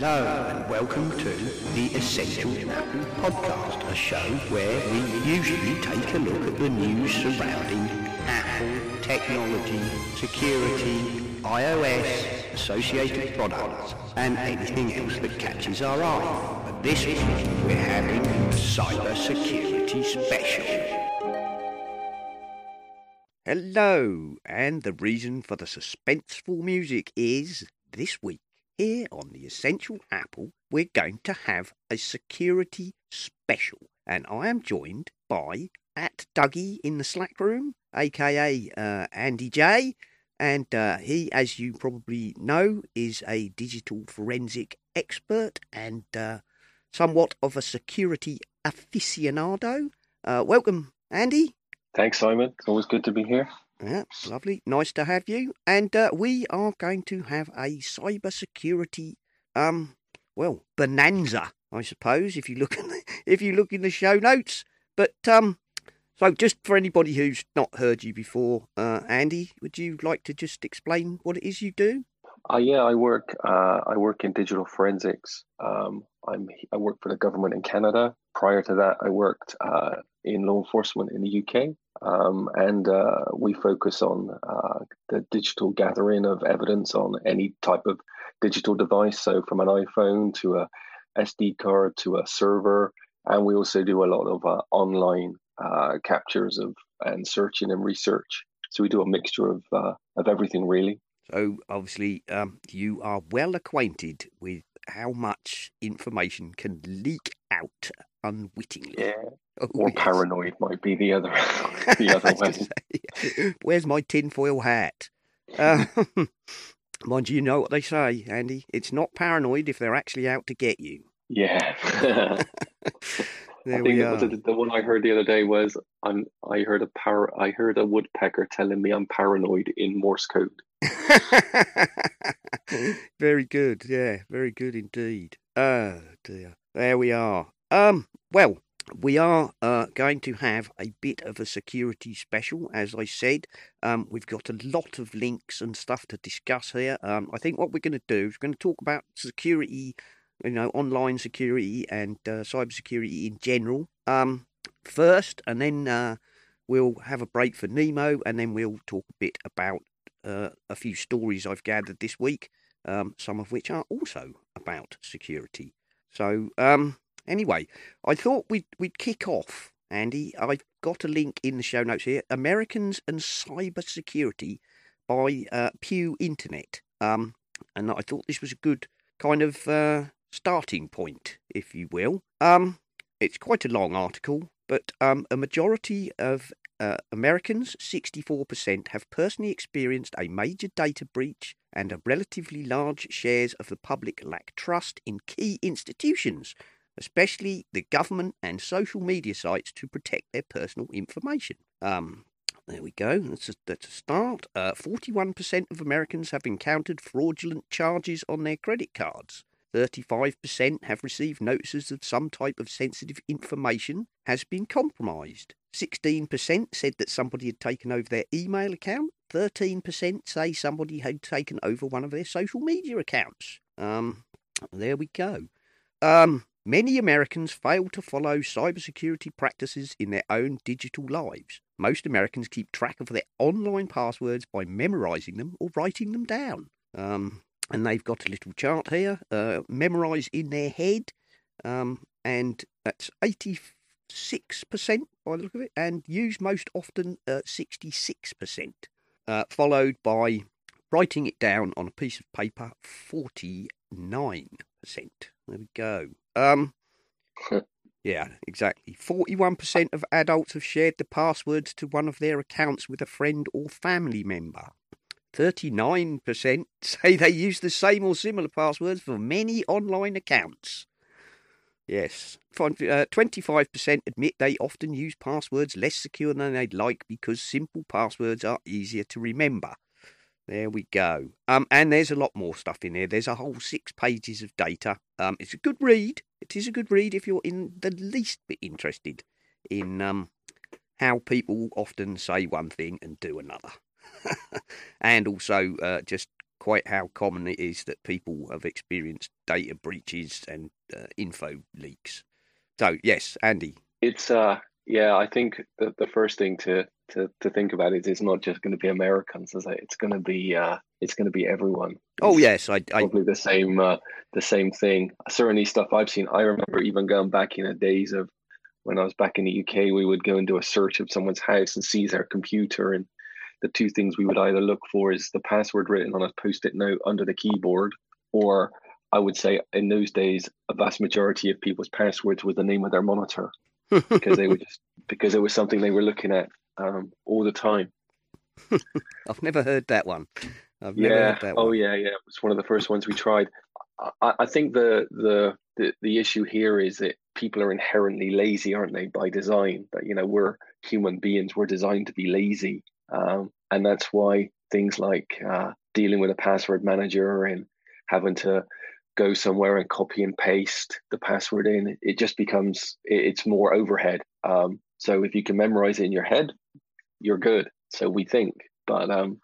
Hello and welcome to the Essential Apple Podcast, a show where we usually take a look at the news surrounding Apple, technology, security, iOS, associated products, and anything else that catches our eye. But this week we're having a cyber security special. Hello, and the reason for the suspenseful music is this week here on the Essential Apple, we're going to have a security special, and I am joined by at dougee in the Slack room, aka uh, Andy J. And uh, he, as you probably know, is a digital forensic expert and uh, somewhat of a security aficionado. Uh, welcome, Andy. Thanks, Simon. It's always good to be here. Yeah, lovely. Nice to have you. And uh, we are going to have a cyber security, um, well, bonanza, I suppose, if you look in the, if you look in the show notes. But um, so just for anybody who's not heard you before, uh, Andy, would you like to just explain what it is you do? Uh, yeah, I work. Uh, I work in digital forensics. Um, I'm. I work for the government in Canada. Prior to that, I worked uh, in law enforcement in the UK, um, and uh, we focus on uh, the digital gathering of evidence on any type of digital device. So, from an iPhone to a SD card to a server, and we also do a lot of uh, online captures of and searching and research. So we do a mixture of of everything, really. So obviously, um, you are well acquainted with how much information can leak out unwittingly. Yeah. Oh, or yes. paranoid might be the other the other way. Where's my tinfoil hat? Uh, mind you, you know what they say, Andy. It's not paranoid if they're actually out to get you. Yeah. There I think the, the, one I heard the other day was I'm, I heard a par, I heard a woodpecker telling me I'm paranoid in Morse code. very good, yeah, very good indeed. Oh dear, there we are. Um, well, we are uh, going to have a bit of a security special, as I said. Um, we've got a lot of links and stuff to discuss here. Um, I think what we're going to do is we're going to talk about security you know, online security and uh, cyber security in general um, first, and then uh, we'll have a break for Nemo, and then we'll talk a bit about uh, a few stories I've gathered this week, um, some of which are also about security. So, um, anyway, I thought we'd we'd kick off, Andy. I've got a link in the show notes here: Americans and Cyber Security by uh, Pew Internet. Um, and I thought this was a good kind of uh, starting point, if you will. Um, it's quite a long article, but um, a majority of uh, Americans, 64%, have personally experienced a major data breach, and a relatively large shares of the public lack trust in key institutions, especially the government and social media sites, to protect their personal information. Um, there we go. That's a, that's a start. Uh, 41% of Americans have encountered fraudulent charges on their credit cards. 35% have received notices that some type of sensitive information has been compromised. 16% said that somebody had taken over their email account. 13% say somebody had taken over one of their social media accounts. Um, there we go. Um, many Americans fail to follow cybersecurity practices in their own digital lives. Most Americans keep track of their online passwords by memorizing them or writing them down. Um, and they've got a little chart here, uh, memorise in their head, um, and that's 86% by the look of it, and used most often uh, 66%, uh, followed by writing it down on a piece of paper, 49%. There we go. Um, yeah, exactly. 41% of adults have shared the passwords to one of their accounts with a friend or family member. 39% say they use the same or similar passwords for many online accounts. Yes. Uh, 25% admit they often use passwords less secure than they'd like because simple passwords are easier to remember. There we go. Um, and there's a lot more stuff in there. There's a whole six pages of data. Um, it's a good read. It is a good read if you're in the least bit interested in um, how people often say one thing and do another. and also uh, just quite how common it is that people have experienced data breaches and uh, info leaks. So yes, Andy. It's uh yeah, I think the, the first thing to, to, to think about is it's not just going to be Americans, is it? It's going to be uh, it's going to be everyone. Oh yes, I, I probably the same uh, the same thing. Certainly, stuff I've seen. I remember even going back in the days of when I was back in the UK, we would go and do a search of someone's house and seize their computer, and the two things we would either look for is the password written on a post-it note under the keyboard, or I would say in those days, a vast majority of people's passwords was the name of their monitor because they were just because it was something they were looking at um, all the time. I've never heard that one. I've never yeah. heard that Oh one. yeah, yeah. It was one of the first ones we tried. I, I think the, the the the issue here is that people are inherently lazy, aren't they, by design? That you know we're human beings. We're designed to be lazy, um, and that's why things like uh, dealing with a password manager and having to go somewhere and copy and paste the password in, it just becomes it's more overhead. Um, so if you can memorize it in your head, you're good. So we think, but um,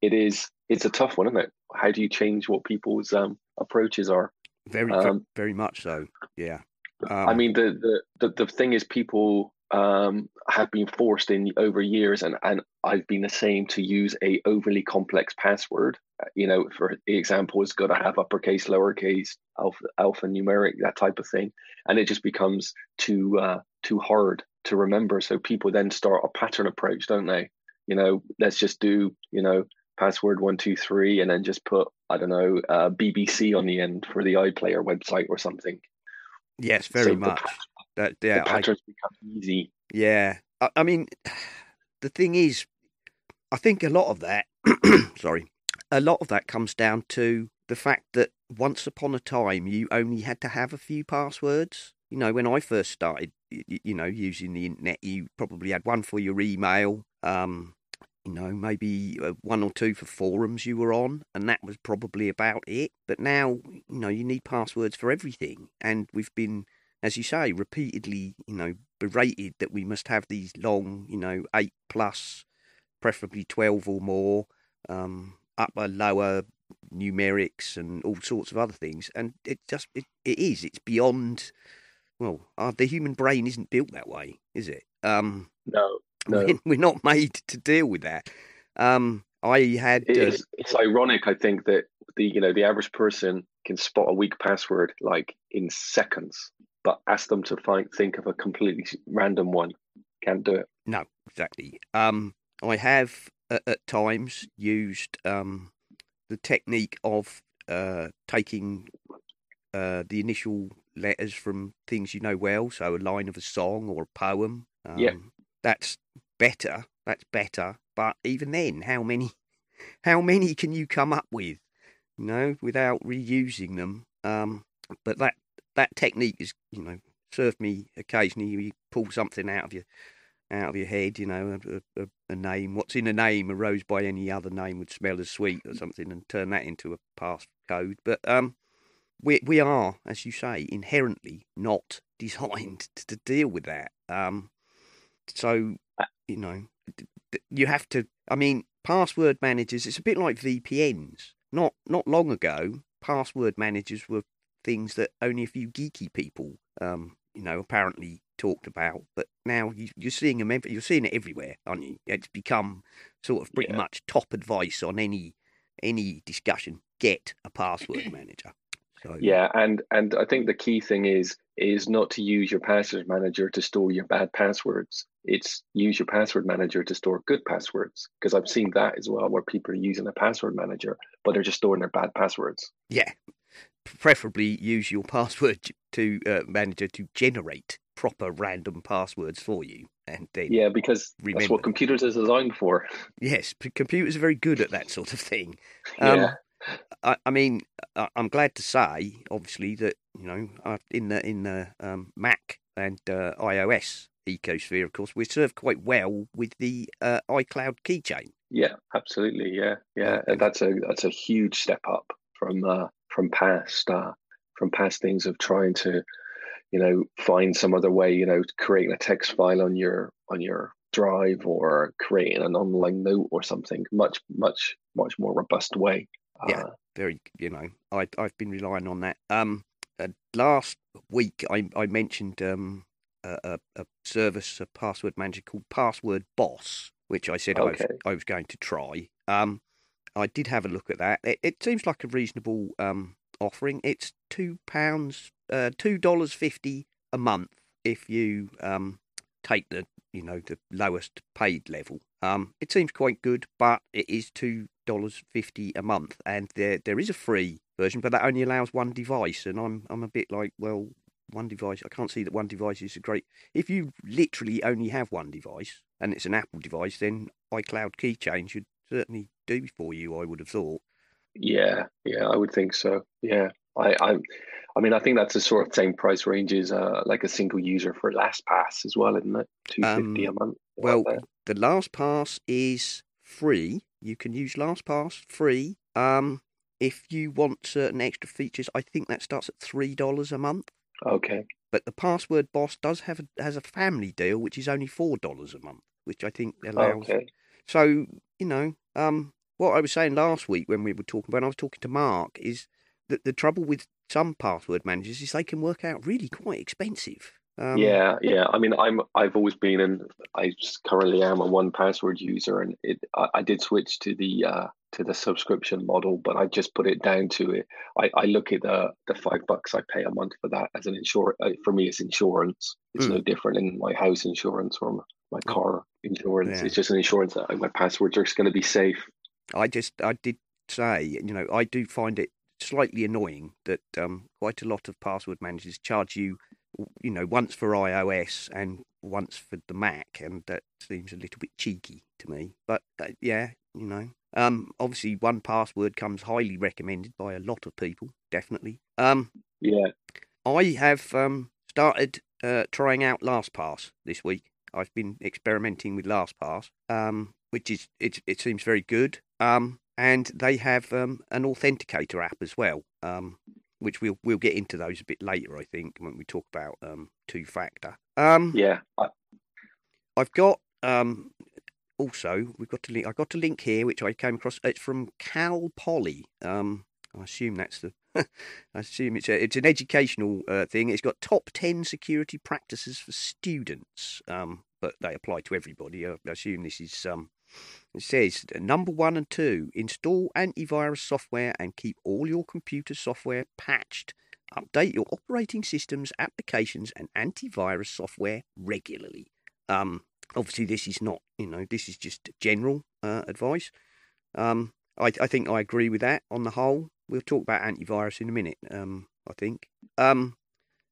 it is it's a tough one, isn't it? How do you change what people's um, approaches are? Very, Um, very much so. Yeah. I Um, mean, the, the the the thing is, people um, have been forced in over years, and and I've been the same to use a overly complex password. You know, for example, it's got to have uppercase, lowercase, alpha, alphanumeric, that type of thing, and it just becomes too uh, too hard to remember. So people then start a pattern approach, don't they? You know, let's just do you know password one two three, and then just put I don't know uh, BBC on the end for the iPlayer website or something. yes, very so much. That, the yeah, I, patterns become easy. yeah. I, I mean, the thing is, I think a lot of that, sorry, a lot of that comes down to the fact that once upon a time you only had to have a few passwords. You know, when I first started, you know, using the internet, you probably had one for your email, um, you know, maybe uh, one or two for forums you were on, and that was probably about it. But now, you know, you need passwords for everything, and we've been, as you say, repeatedly, you know, berated that we must have these long, you know, eight plus, preferably twelve or more, um, upper, lower numerics, and all sorts of other things. And it just, it, it is, it's beyond. Well, uh, the human brain isn't built that way, is it? Um, No, no. we're, not made to deal with that. Um, I had uh, It's, it's ironic, I think, that the you know the average person can spot a weak password like in seconds, but ask them to find think of a completely random one, can't do it. no, exactly. Um, I have at, at times used um, the technique of uh, taking uh, the initial letters from things you know well, so a line of a song or a poem. Um, Yeah. that's better. That's better. But even then, how many, how many can you come up with? You know, without reusing them. Um, but that that technique is, you know, served me occasionally. You pull something out of your out of your head, you know, a, a, a name. What's in a name, a rose by any other name would smell as sweet or something, and turn that into a passcode. But um, we we are, as you say, inherently not designed to deal with that. Um, so you know, you have to. I mean, password managers. It's a bit like VPNs. Not not long ago, password managers were things that only a few geeky people, um, you know, apparently talked about. But now you, you're seeing them. ev- You're seeing it everywhere, aren't you? It's become sort of pretty Yeah. much top advice on any any discussion. Get a password manager. So Yeah, and and I think the key thing is is not to use your password manager to store your bad passwords. It's use your password manager to store good passwords because I've seen that as well, where people are using a password manager but they're just storing their bad passwords. Yeah, preferably use your password to uh, manager to generate proper random passwords for you, and then Yeah, because that's what computers are designed for. yes, computers are very good at that sort of thing. Um, yeah, I, I mean, I, I'm glad to say, obviously, that you know, uh, in the in the um, Mac and uh, iOS ecosphere, of course, we're served quite well with the uh, iCloud keychain. Yeah, absolutely. Yeah, yeah. That's a that's a huge step up from uh, from past uh, from past things of trying to, you know, find some other way. You know, creating a text file on your on your drive or creating an online note or something. Much much much more robust way. Yeah. Uh, Very, you know, I I've been relying on that. Um, uh, last week I I mentioned um a, a, service, a password manager called Password Boss, which I said I was I was going to try. Um, I did have a look at that. It, it seems like a reasonable um offering. It's two pounds, uh, two dollars fifty a month if you um take the you know the lowest paid level. Um, it seems quite good, but it is two dollars fifty a month, and there there is a free version, but that only allows one device, and I'm I'm a bit like, well, one device. I can't see that one device is a great. If you literally only have one device and it's an Apple device, then iCloud Keychain should certainly do for you. I would have thought. yeah, yeah. I would think so. Yeah. I I I mean, I think that's the sort of same price range as uh, like a single user for LastPass as well, isn't it? Two fifty Um, a month. Well, the LastPass is free. You can use LastPass free. Um, if you want certain extra features, I think that starts at three dollars a month. okay. But the Password Boss does have a, has a family deal, which is only four dollars a month, which I think allows. Okay. So you know, um, what I was saying last week when we were talking when I was talking to Mark is that the trouble with some password managers is they can work out really quite expensive. Um, yeah, yeah. I mean, I'm I've always been and I currently am a one password user, and it I, I did switch to the uh to the subscription model, but I just put it down to it. I, I look at the the five bucks I pay a month for that as an insure. Uh, for me, it's insurance. It's Mm. no different in my house insurance or my, my car insurance. Yeah. It's just an insurance that my passwords are going to be safe. I just I did say, you know, I do find it slightly annoying that um, quite a lot of password managers charge you, you know, once for iOS and once for the Mac, and that seems a little bit cheeky to me. But uh, yeah, you know, um, obviously one password comes highly recommended by a lot of people, definitely. Um, Yeah. I have um, started uh, trying out LastPass this week. I've been experimenting with LastPass, um, which is it. It seems very good. Um, and they have um, an authenticator app as well, um, which we'll we'll get into those a bit later. I think when we talk about um, two factor. Um, Yeah. I, I've got um also we've got a link. I got a link here which I came across. It's from Cal Poly. Um, I assume that's the. I assume it's a, it's an educational uh, thing. It's got top ten security practices for students. Um, but they apply to everybody. I assume this is um. It says number one and two: install antivirus software and keep all your computer software patched. Update your operating systems, applications, and antivirus software regularly. Um, obviously, this is not, you know, this is just general uh, advice. Um, I, I think I agree with that on the whole. We'll talk about antivirus in a minute. Um, I think. Um,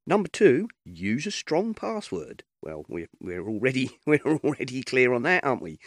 number two, use a strong password. Well, we're we're already we're already clear on that, aren't we?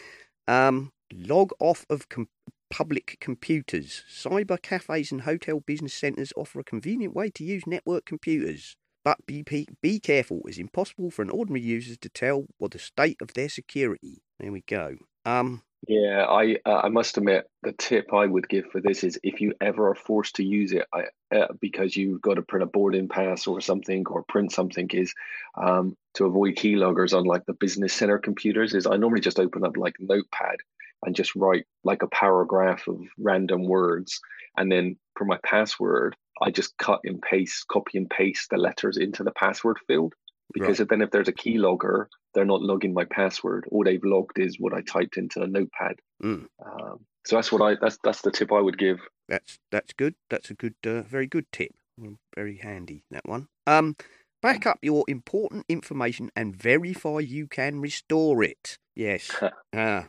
Um, log off of com- public computers. Cyber cafes and hotel business centres offer a convenient way to use network computers. But be, be careful. It's impossible for an ordinary user to tell what the state of their security. There we go. Um, Yeah, I uh, I must admit the tip I would give for this is if you ever are forced to use it I, uh, because you've got to print a boarding pass or something or print something is um, to avoid keyloggers on like the business center computers is I normally just open up like Notepad and just write like a paragraph of random words and then for my password I just cut and paste copy and paste the letters into the password field because then if there's a keylogger they're not logging my password. All they've logged is what I typed into the notepad. Mm. Um, so that's what I that's that's the tip I would give. that's that's good. That's a good, uh, very good tip. Very handy that one. Um, back up your important information and verify you can restore it. Yes. Ah,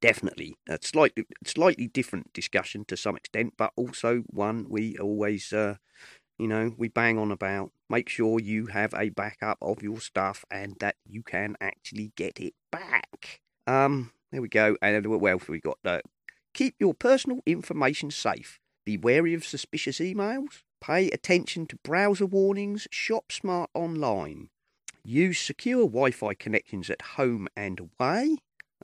definitely. A slightly slightly different discussion to some extent, but also one we always, uh, you know, we bang on about. Make sure you have a backup of your stuff and that you can actually get it back. Um, there we go. And what else we got? Uh, keep your personal information safe. Be wary of suspicious emails. Pay attention to browser warnings. Shop smart online. Use secure Wi Fi connections at home and away.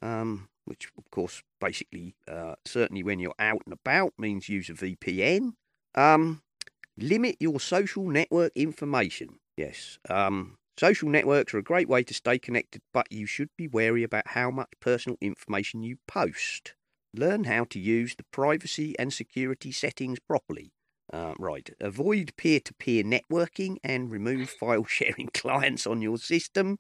Um, which, of course, basically, uh, certainly when you're out and about, means use a VPN. Um, limit your social network information. Yes. Um, social networks are a great way to stay connected, but you should be wary about how much personal information you post. Learn how to use the privacy and security settings properly. Uh, right. Avoid peer to peer networking and remove file sharing clients on your system.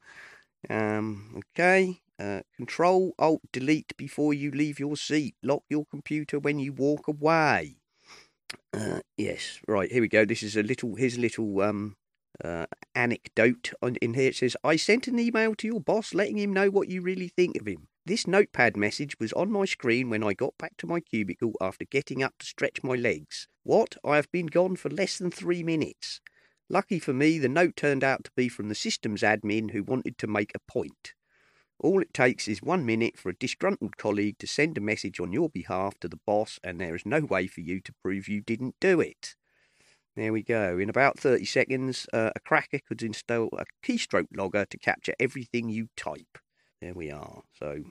Um, okay. Uh, control Alt Delete before you leave your seat. Lock your computer when you walk away. Uh, yes, right. Here we go. This is a little. A little um, uh, anecdote on, in here. It says, "I sent an email to your boss letting him know what you really think of him. This notepad message was on my screen when I got back to my cubicle after getting up to stretch my legs. What? I have been gone for less than three minutes. Lucky for me, the note turned out to be from the systems admin who wanted to make a point." All it takes is one minute for a disgruntled colleague to send a message on your behalf to the boss, and there is no way for you to prove you didn't do it. There we go. In about 30 seconds, uh, a cracker could install a keystroke logger to capture everything you type. There we are. So,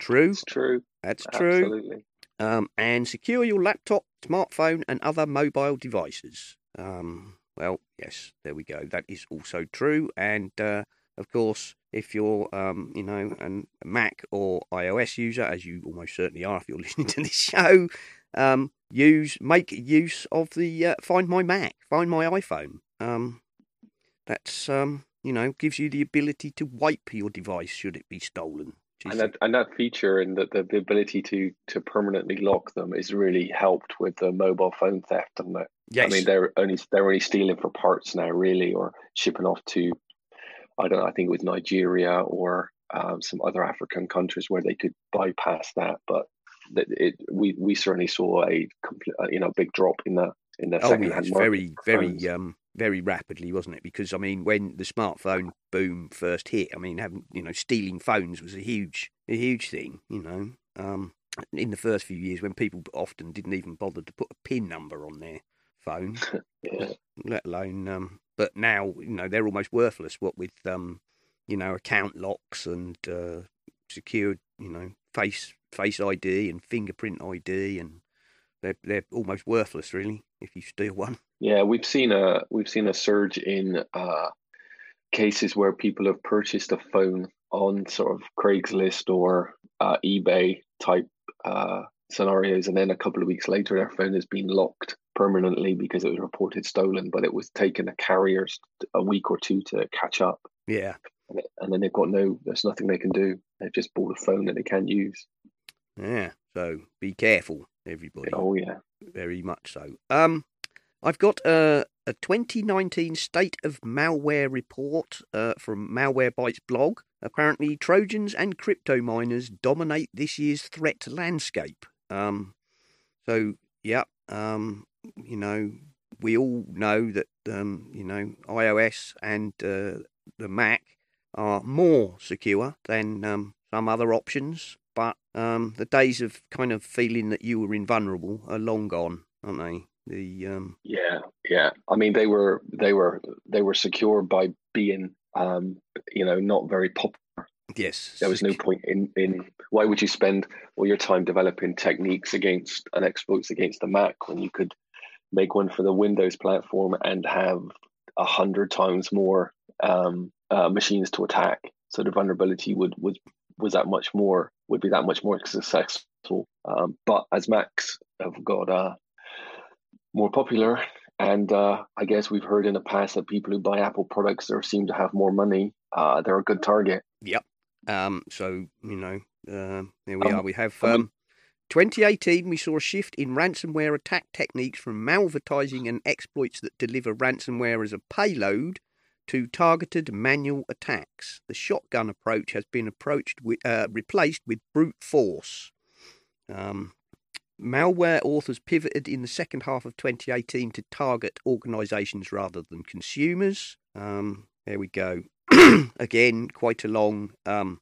true. It's true. That's true. Absolutely. Um, and secure your laptop, smartphone, and other mobile devices. Um, well, yes, there we go. That is also true. And uh, of course, if you're, um, you know, a Mac or iOS user, as you almost certainly are if you're listening to this show, um, use make use of the uh, Find My Mac, Find My iPhone. Um, that's um, you know gives you the ability to wipe your device should it be stolen. And that and that feature and the, the, ability to to permanently lock them is really helped with the mobile phone theft and that yes, I mean they're only they're only stealing for parts now really or shipping off to I don't know I think it was Nigeria or um, some other African countries where they could bypass that but that it we we certainly saw a complete you know big drop in the in the oh, second hand very, very, um, very rapidly, wasn't it? Because I mean, when the smartphone boom first hit, I mean, having you know, stealing phones was a huge, a huge thing. You know, um, in the first few years when people often didn't even bother to put a pin number on their phone, yeah. let alone. Um, but now, you know, they're almost worthless. What with, um, you know, account locks and uh, secured, you know, face face ID and fingerprint ID, and they're they're almost worthless, really, if you steal one. Yeah, we've seen a we've seen a surge in uh, cases where people have purchased a phone on sort of Craigslist or uh, eBay type uh, scenarios, and then a couple of weeks later, their phone has been locked permanently because it was reported stolen, but it was taking the carriers a week or two to catch up, Yeah, and, it- and then they've got no, there's nothing they can do. They've just bought a phone that they can't use. yeah. So be careful, everybody. Oh yeah, Very much so. Um, I've got a, a 2019 State of Malware report uh, from Malwarebytes blog. Apparently, Trojans and crypto miners dominate this year's threat landscape. Um, so, yeah, um, you know, we all know that, um, you know, iOS and uh, the Mac are more secure than um, some other options. But um, the days of kind of feeling that you were invulnerable are long gone, aren't they? The um, Yeah, yeah. I mean, they were they were they were secure by being, um, you know, not very popular. Yes, There was no point in in why would you spend all your time developing techniques against and exploits against the Mac when you could make one for the Windows platform and have a hundred times more um, uh, machines to attack. So the vulnerability would would was that much more would be that much more successful. Um, but as Macs have got uh, more popular, and uh, I guess we've heard in the past that people who buy Apple products or seem to have more money, uh, they're a good target. Um, so you know, um, there we Um, are. We have I um, 2018. We saw a shift in ransomware attack techniques from malvertising and exploits that deliver ransomware as a payload to targeted manual attacks. The shotgun approach has been approached with, uh, replaced with brute force. Um, malware authors pivoted in the second half of 2018 to target organisations rather than consumers. Um, there we go. Again, quite a long um,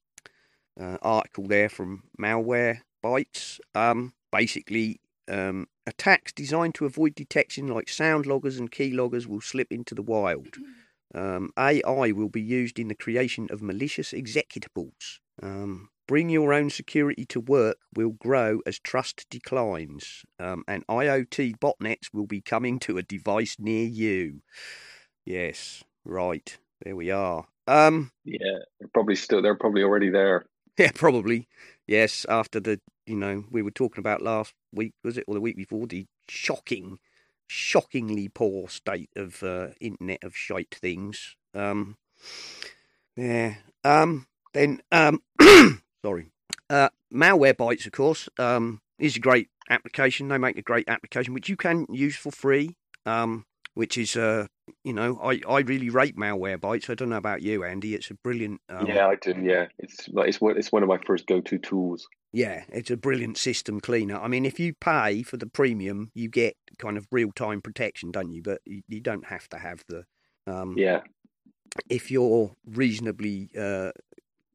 uh, article there from Malware Bytes. Um, basically, um, attacks designed to avoid detection, like sound loggers and key loggers, will slip into the wild. Um, AI will be used in the creation of malicious executables. Um, bring your own security to work will grow as trust declines, um, and IoT botnets will be coming to a device near you. Yes, right. There we are. Um, Yeah, they're probably still they're probably already there. yeah, probably. Yes, after the you know we were talking about last week, was it or the week before the shocking, shockingly poor state of uh, internet of shite things. Um, yeah. Um. Then um. sorry. Uh, Malwarebytes, of course, um, is a great application. They make a great application which you can use for free. Um, which is uh, you know, I, I really rate Malwarebytes. I don't know about you, Andy. It's a brilliant. Um, yeah, I do. Yeah, it's it's one it's one of my first go to tools. Yeah, it's a brilliant system cleaner. I mean, if you pay for the premium, you get kind of real time protection, don't you? But you, you don't have to have the. Um, Yeah, If you're reasonably, uh,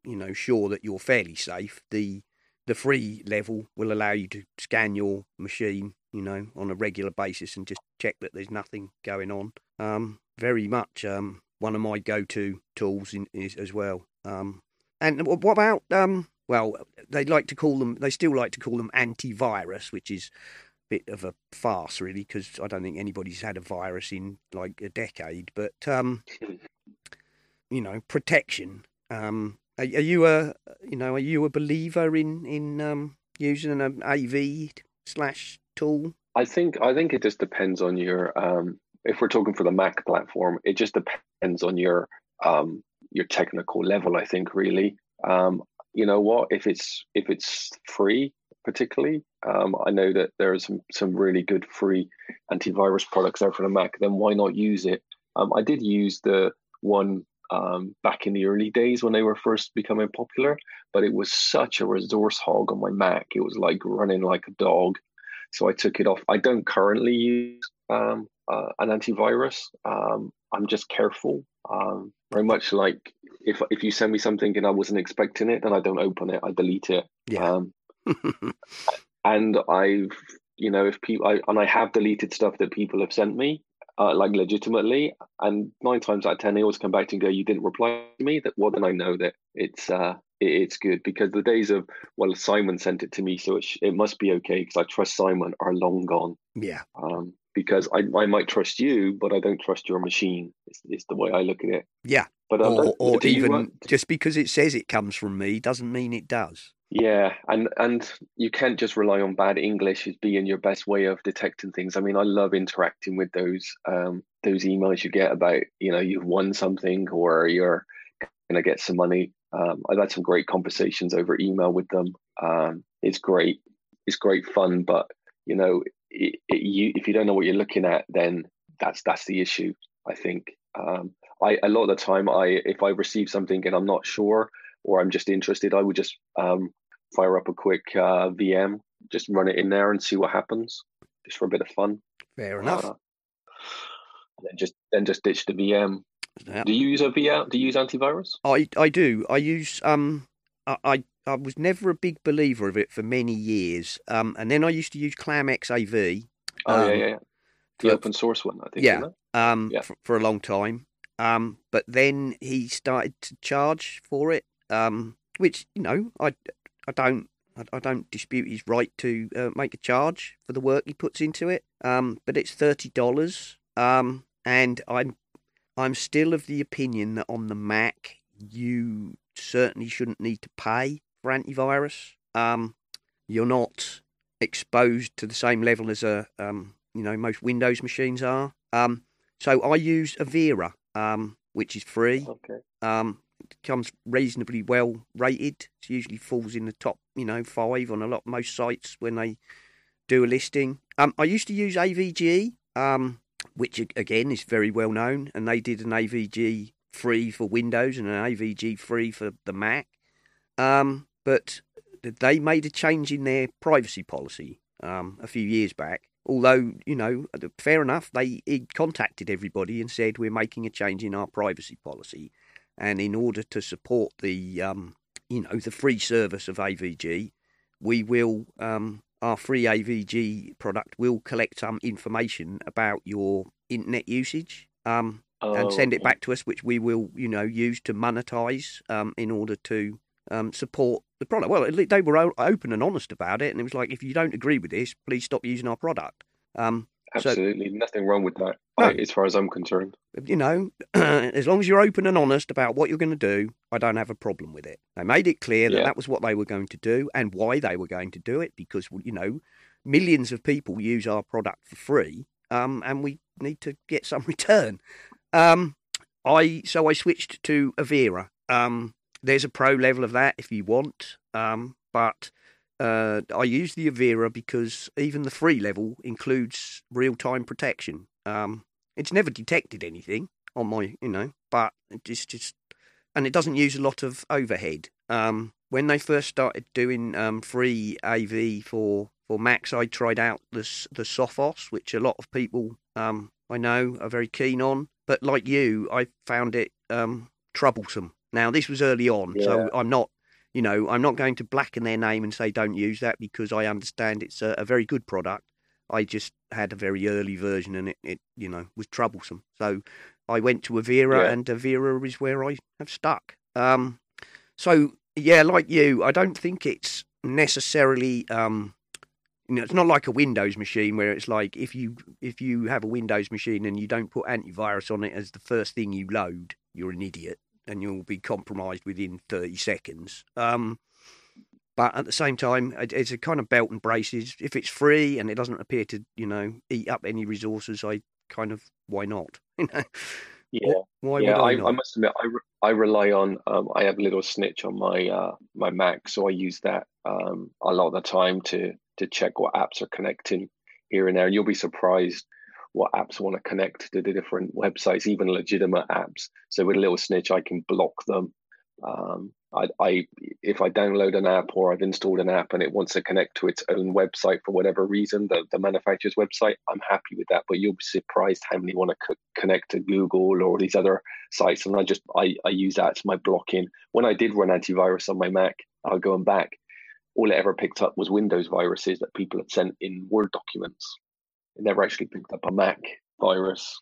you know, sure that you're fairly safe, the the free level will allow you to scan your machine, you know, on a regular basis and just check that there's nothing going on. Um, very much um, one of my go-to tools in, is as well. Um, and what about um, well, they like to call them. They still like to call them antivirus, which is a bit of a farce, really, because I don't think anybody's had a virus in like a decade. But um, you know, protection. Um, are, are you a you know are you a believer in in um, using an AV slash tool? I think I think it just depends on your um if we're talking for the Mac platform, it just depends on your um your technical level, I think really. Um you know what, if it's if it's free particularly, um I know that there's some, some really good free antivirus products out for the Mac, then why not use it? Um I did use the one um, back in the early days when they were first becoming popular, but it was such a resource hog on my Mac. It was like running like a dog. So I took it off. I don't currently use um, uh, an antivirus. Um, I'm just careful. Um, very much like if if you send me something and I wasn't expecting it, then I don't open it. I delete it. Yeah. Um, and I've you know if people I, and I have deleted stuff that people have sent me uh, like legitimately and nine times out of ten they always come back to and go you didn't reply to me that well then I know that it's uh it's good because the days of well Simon sent it to me so it, sh- it must be okay because I trust Simon are long gone yeah. um because I, I might trust you but I don't trust your machine is, is the way I look at it Yeah. but um, Or, or even want- just because it says it comes from me doesn't mean it does. Yeah, and and you can't just rely on bad English as being your best way of detecting things. I mean, I love interacting with those um those emails you get about, you know, you've won something or you're gonna get some money. Um, I've had some great conversations over email with them. Um, it's great, it's great fun, but you know, it, it, you if you don't know what you're looking at, then that's that's the issue. I think. Um, I a lot of the time, I if I receive something and I'm not sure or I'm just interested, I would just um, fire up a quick uh, VM, just run it in there and see what happens, just for a bit of fun. Fair enough. Uh, then just then just ditch the VM. Yeah. Do you use a VM? Do you use antivirus? I I do. I use um I, I I was never a big believer of it for many years. Um and then I used to use ClamX AV Oh yeah, Um, yeah, yeah. The for- open source one, I think. Yeah. um Yeah. for, for a long time. Um but then he started to charge for it. Um which, you know, I I don't I, don't dispute his right to uh, make a charge for the work he puts into it. Um but it's $30. Um and I'm I'm still of the opinion that on the Mac you certainly shouldn't need to pay for antivirus. Um, you're not exposed to the same level as a um, you know most Windows machines are. Um, so I use Avira, um, which is free. Okay. Um, it comes reasonably well rated. It usually falls in the top, you know, five on a lot most sites when they do a listing. Um, I used to use AVG, um, which again is very well known, and they did an AVG free for Windows and an AVG free for the Mac. Um, but they made a change in their privacy policy um, a few years back. Although you know, fair enough, they contacted everybody and said we're making a change in our privacy policy, and in order to support the um, you know the free service of AVG, we will um, our free AVG product will collect some information about your internet usage. Um, Oh, and send it back to us, which we will, you know, use to monetize um, in order to um, support the product. Well, they were open and honest about it, and it was like, if you don't agree with this, please stop using our product. Um, so- Absolutely, nothing wrong with that, No. I- as far as I'm concerned. you know, as long as you're open and honest about what you're going to do, I don't have a problem with it. They made it clear that Yeah. that was what they were going to do and why they were going to do it because, you know, millions of people use our product for free um, and we need to get some return. Um, I So I switched to Avira. Um, there's a pro level of that if you want, um, but uh, I use the Avira because even the free level includes real time protection. Um, it's never detected anything on my, you know, but it just, and it doesn't use a lot of overhead. Um, when they first started doing um, free AV for for Macs, I tried out the the Sophos, which a lot of people um, I know are very keen on. But like you, I found it um, troublesome. Now this was early on, so I'm not, you know, I'm not going to blacken their name and say don't use that because I understand it's a, a very good product. I just had a very early version and it, it you know, was troublesome. So I went to Avira Yeah. and Avira is where I have stuck. Um, so yeah, like you, I don't think it's necessarily um, you know, it's not like a Windows machine where it's like if you if you have a Windows machine and you don't put antivirus on it as the first thing you load, you're an idiot and you'll be compromised within 30 seconds. Um, but at the same time, it- it's a kind of belt and braces. If it's free and it doesn't appear to, you know, eat up any resources, I kind of why not? You know, Yeah, why yeah. would I, I, not? I must admit, I, re- I rely on. Um, I have a little snitch on my uh, my Mac, so I use that um, a lot of the time to to check what apps are connecting here and there. And you'll be surprised what apps want to connect to the different websites, even legitimate apps. So with a little snitch, I can block them. Um, I, I if I download an app or I've installed an app and it wants to connect to its own website for whatever reason, the, the manufacturer's website, I'm happy with that. But you'll be surprised how many want to co- connect to Google or these other sites, and I just I, I use that as my blocking. When I did run antivirus on my Mac, I'll going back. All it ever picked up was Windows viruses that people had sent in Word documents. Never actually picked up a Mac virus.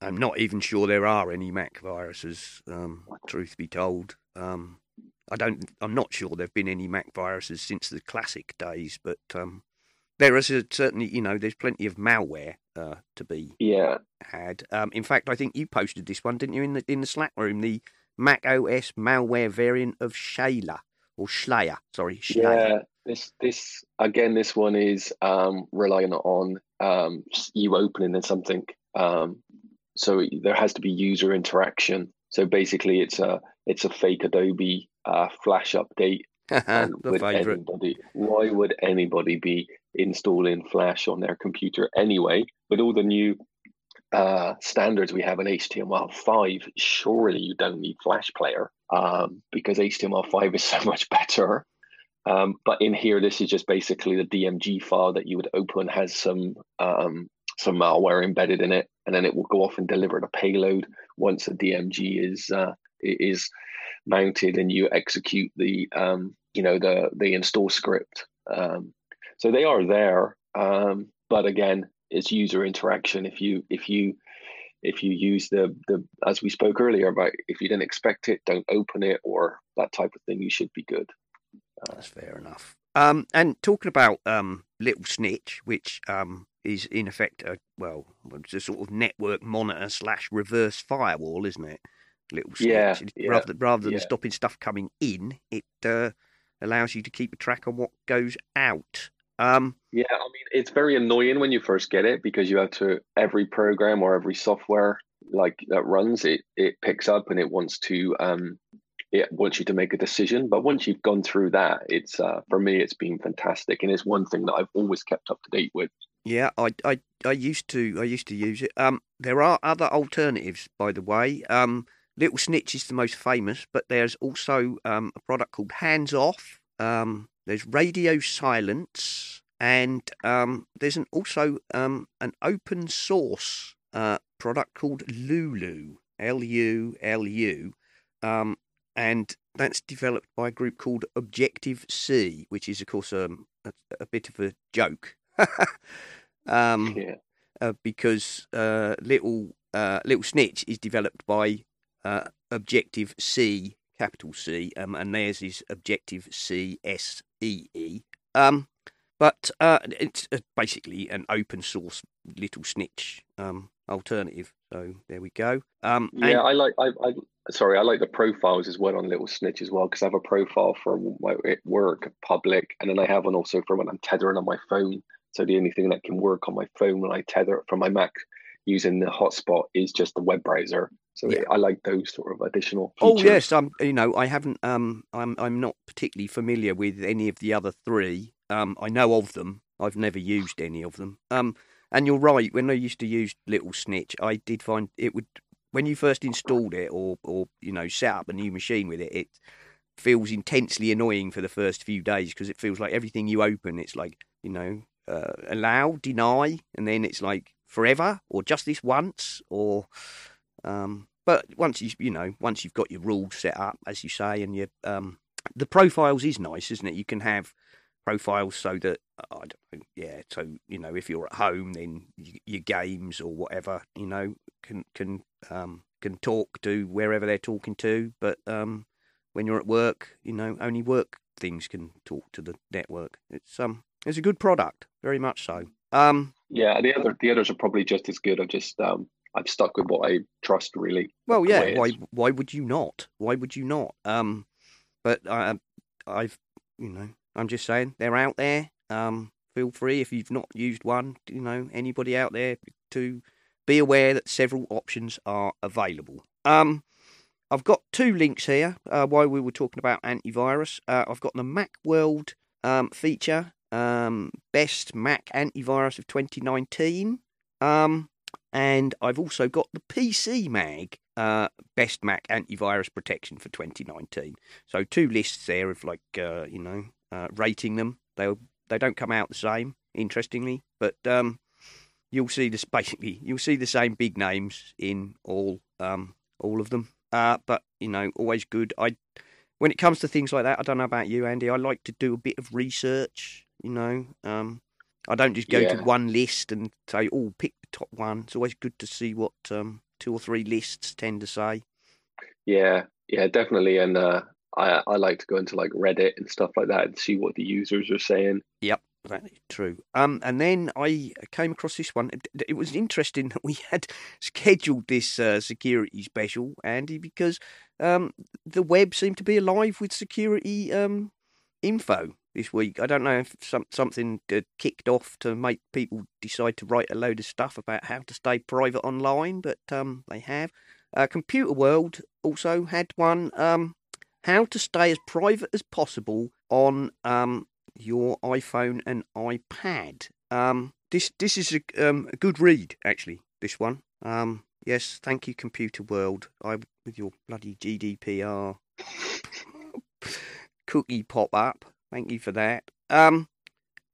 I'm not even sure there are any Mac viruses. Um, truth be told, um, I don't. I'm not sure there've been any Mac viruses since the classic days. But um, there is a, certainly, you know, there's plenty of malware uh, to be Yeah, had. Um, in fact, I think you posted this one, didn't you, in the in the Slack room? The Mac OS malware variant of Shayla or Shlayer. Sorry, Shlayer. This this again, this one is um, relying on um, you opening something. Um, so there has to be user interaction. So basically, it's a it's a fake Adobe uh, Flash update. Would anybody? Why would anybody be installing Flash on their computer anyway? With all the new uh, standards we have in HTML5, surely you don't need Flash Player um, because HTML5 is so much better. Um, but in here, this is just basically the DMG file that you would open has some um, some malware embedded in it, and then it will go off and deliver the payload once the DMG is uh, is mounted, and you execute the um, you know the the install script. Um, so they are there, um, but again, it's user interaction. If you if you if you use the the as we spoke earlier about if you didn't expect it, don't open it or that type of thing, you should be good. That's fair enough. Um, and talking about um, Little Snitch, which um, is in effect a well, it's a sort of network monitor slash reverse firewall, isn't it? Little Snitch. Yeah, yeah, rather than, rather than yeah. stopping stuff coming in, it uh, allows you to keep a track on what goes out. Um, Yeah, I mean, it's very annoying when you first get it because you have to every program or every software like that runs it it picks up and it wants to um it wants you to make a decision. But once you've gone through that, it's uh for me it's been fantastic and it's one thing that I've always kept up to date with. Yeah, I, I, I used to, I used to use it. Um, there are other alternatives, by the way. Um, Little Snitch is the most famous, but there's also um, a product called Hands Off. Um, there's Radio Silence, and um, there's an, also um, an open source uh, product called Lulu, L U L U, um, and that's developed by a group called Objective-See, which is, of course, um, a, a bit of a joke. um, Yeah. uh, because uh, little uh, little snitch is developed by uh, Objective C, capital C, um, and theirs is Objective C S E E. Um, but uh, it's uh, basically an open source little snitch um, alternative. So there we go. Um, and- Yeah, I like. I, I sorry, I like the profiles as well on Little Snitch as well because I have a profile for my work, public, and then I have one also for when I'm tethering on my phone. So the only thing that can work on my phone when I tether it from my Mac using the hotspot is just the web browser. So Yeah. I like those sort of additional. Oh features. yes, um, you know, I haven't, um, I'm, I'm not particularly familiar with any of the other three. Um, I know of them. I've never used any of them. Um, and you're right. When I used to use Little Snitch, I did find it would, when you first installed it or, or you know, set up a new machine with it, it feels intensely annoying for the first few days because it feels like everything you open, it's like, you know, uh, allow, deny, and then it's like forever or just this once or um, but once you you know once you've got your rules set up, as you say, and your um, the profiles is nice, isn't it? You can have profiles so that I don't know, yeah. So you know, if you're at home, then y your games or whatever, you know, can can um, can talk to wherever they're talking to. But um, when you're at work, you know, only work things can talk to the network. It's um, it's a good product, very much so. Um, Yeah, the other the others are probably just as good. I've just um I've stuck with what I trust really. Well, yeah. Why? Why would you not? Why would you not? Um, but I, I've, you know, I'm just saying they're out there. Um, feel free if you've not used one. You know, anybody out there to be aware that several options are available. Um, I've got two links here. Uh, while we were talking about antivirus, uh, I've got the MacWorld um, feature, um, best Mac antivirus of 2019. Um, and I've also got the PC Mag uh, Best Mac Antivirus Protection for 2019. So two lists there of like uh, you know uh, rating them. They they don't come out the same, interestingly, but um, you'll see this basically. You'll see the same big names in all um, all of them. Uh, but you know, always good. I when it comes to things like that, I don't know about you, Andy. I like to do a bit of research. You know, um, I don't just go to one list and say, "Oh, pick the top one." It's always good to see what um, two or three lists tend to say. Yeah, yeah, definitely. And uh, I I like to go into like Reddit and stuff like that and see what the users are saying. Yep, that is true. Um, and then I came across this one. It- It was interesting that we had scheduled this uh, security special, Andy, because um, the web seemed to be alive with security um, info this week. I don't know if some, something uh, kicked off to make people decide to write a load of stuff about how to stay private online, but um, they have. Uh, Computerworld also had one. Um, how to stay as private as possible on um, your iPhone and iPad. Um, this this is a, um, a good read actually. This one. Um, yes, thank you, Computerworld. I with your bloody GDPR cookie pop up. Thank you for that. Um,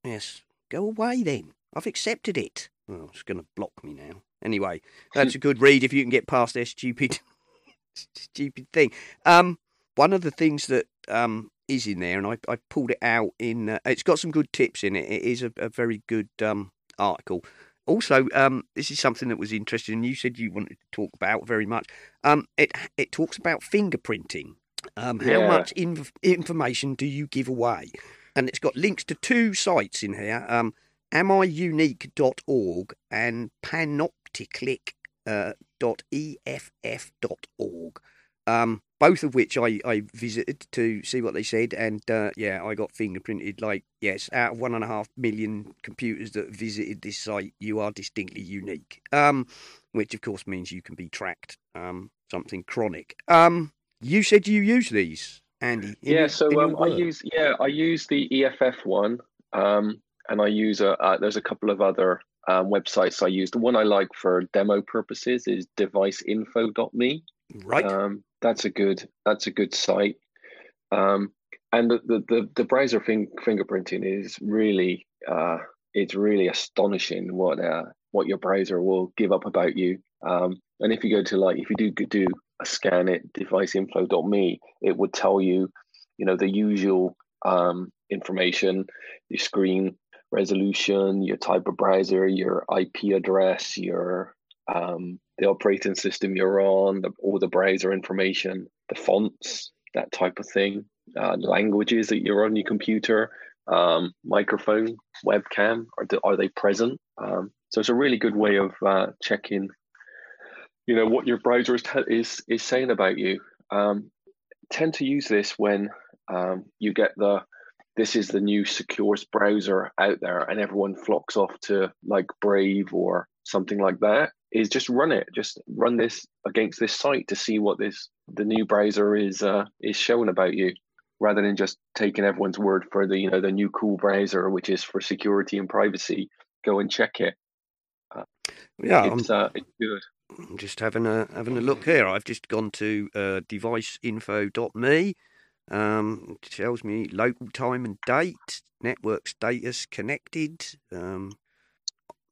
yes, go away then. I've accepted it. It's going to block me now. Anyway, that's a good read if you can get past their stupid, stupid thing. Um, one of the things that um is in there, and I, I pulled it out in. Uh, it's got some good tips in it. It is a, a very good um article. Also, um, this is something that was interesting, and you said you wanted to talk about very much. Um, it it talks about fingerprinting. Um, how Yeah. much inf- information do you give away? And it's got links to two sites in here. Um, amiunique.org and panopticlick uh, dot eff dot org. Um, both of which I, I visited to see what they said, and uh, yeah, I got fingerprinted. Like, yes, out of one and a half million computers that visited this site, you are distinctly unique. Um, which of course means you can be tracked. Um, something chronic. Um, you said you use these, Andy. yeah, your- so um, I use yeah I use the EFF one, um, and I use a uh, there's a couple of other um, websites I use. The one I like for demo purposes is deviceinfo.me. right. Um, that's a good that's a good site. Um, and the, the, the, the browser fin- fingerprinting is really uh, it's really astonishing what uh, what your browser will give up about you. Um, and if you go to like if you do do a scan it deviceinfo.me, it would tell you, you know, the usual um, information, your screen resolution, your type of browser, your IP address, your um, the operating system you're on, the, all the browser information, the fonts, that type of thing, uh, languages that you're on your computer, um, microphone, webcam, are, the, are they present? Um, so it's a really good way of uh, checking, you know, what your browser is, is, is saying about you. Um, tend to use this when um, you get the this is the new securest browser out there and everyone flocks off to like brave or something like that is just run it just run this against this site to see what this the new browser is uh, is showing about you rather than just taking everyone's word for the you know the new cool browser which is for security and privacy. Go and check it. Uh, yeah it's, uh, it's good. I'm just having a having a look here. I've just gone to uh, deviceinfo.me um, it tells me local time and date, network status connected. Um,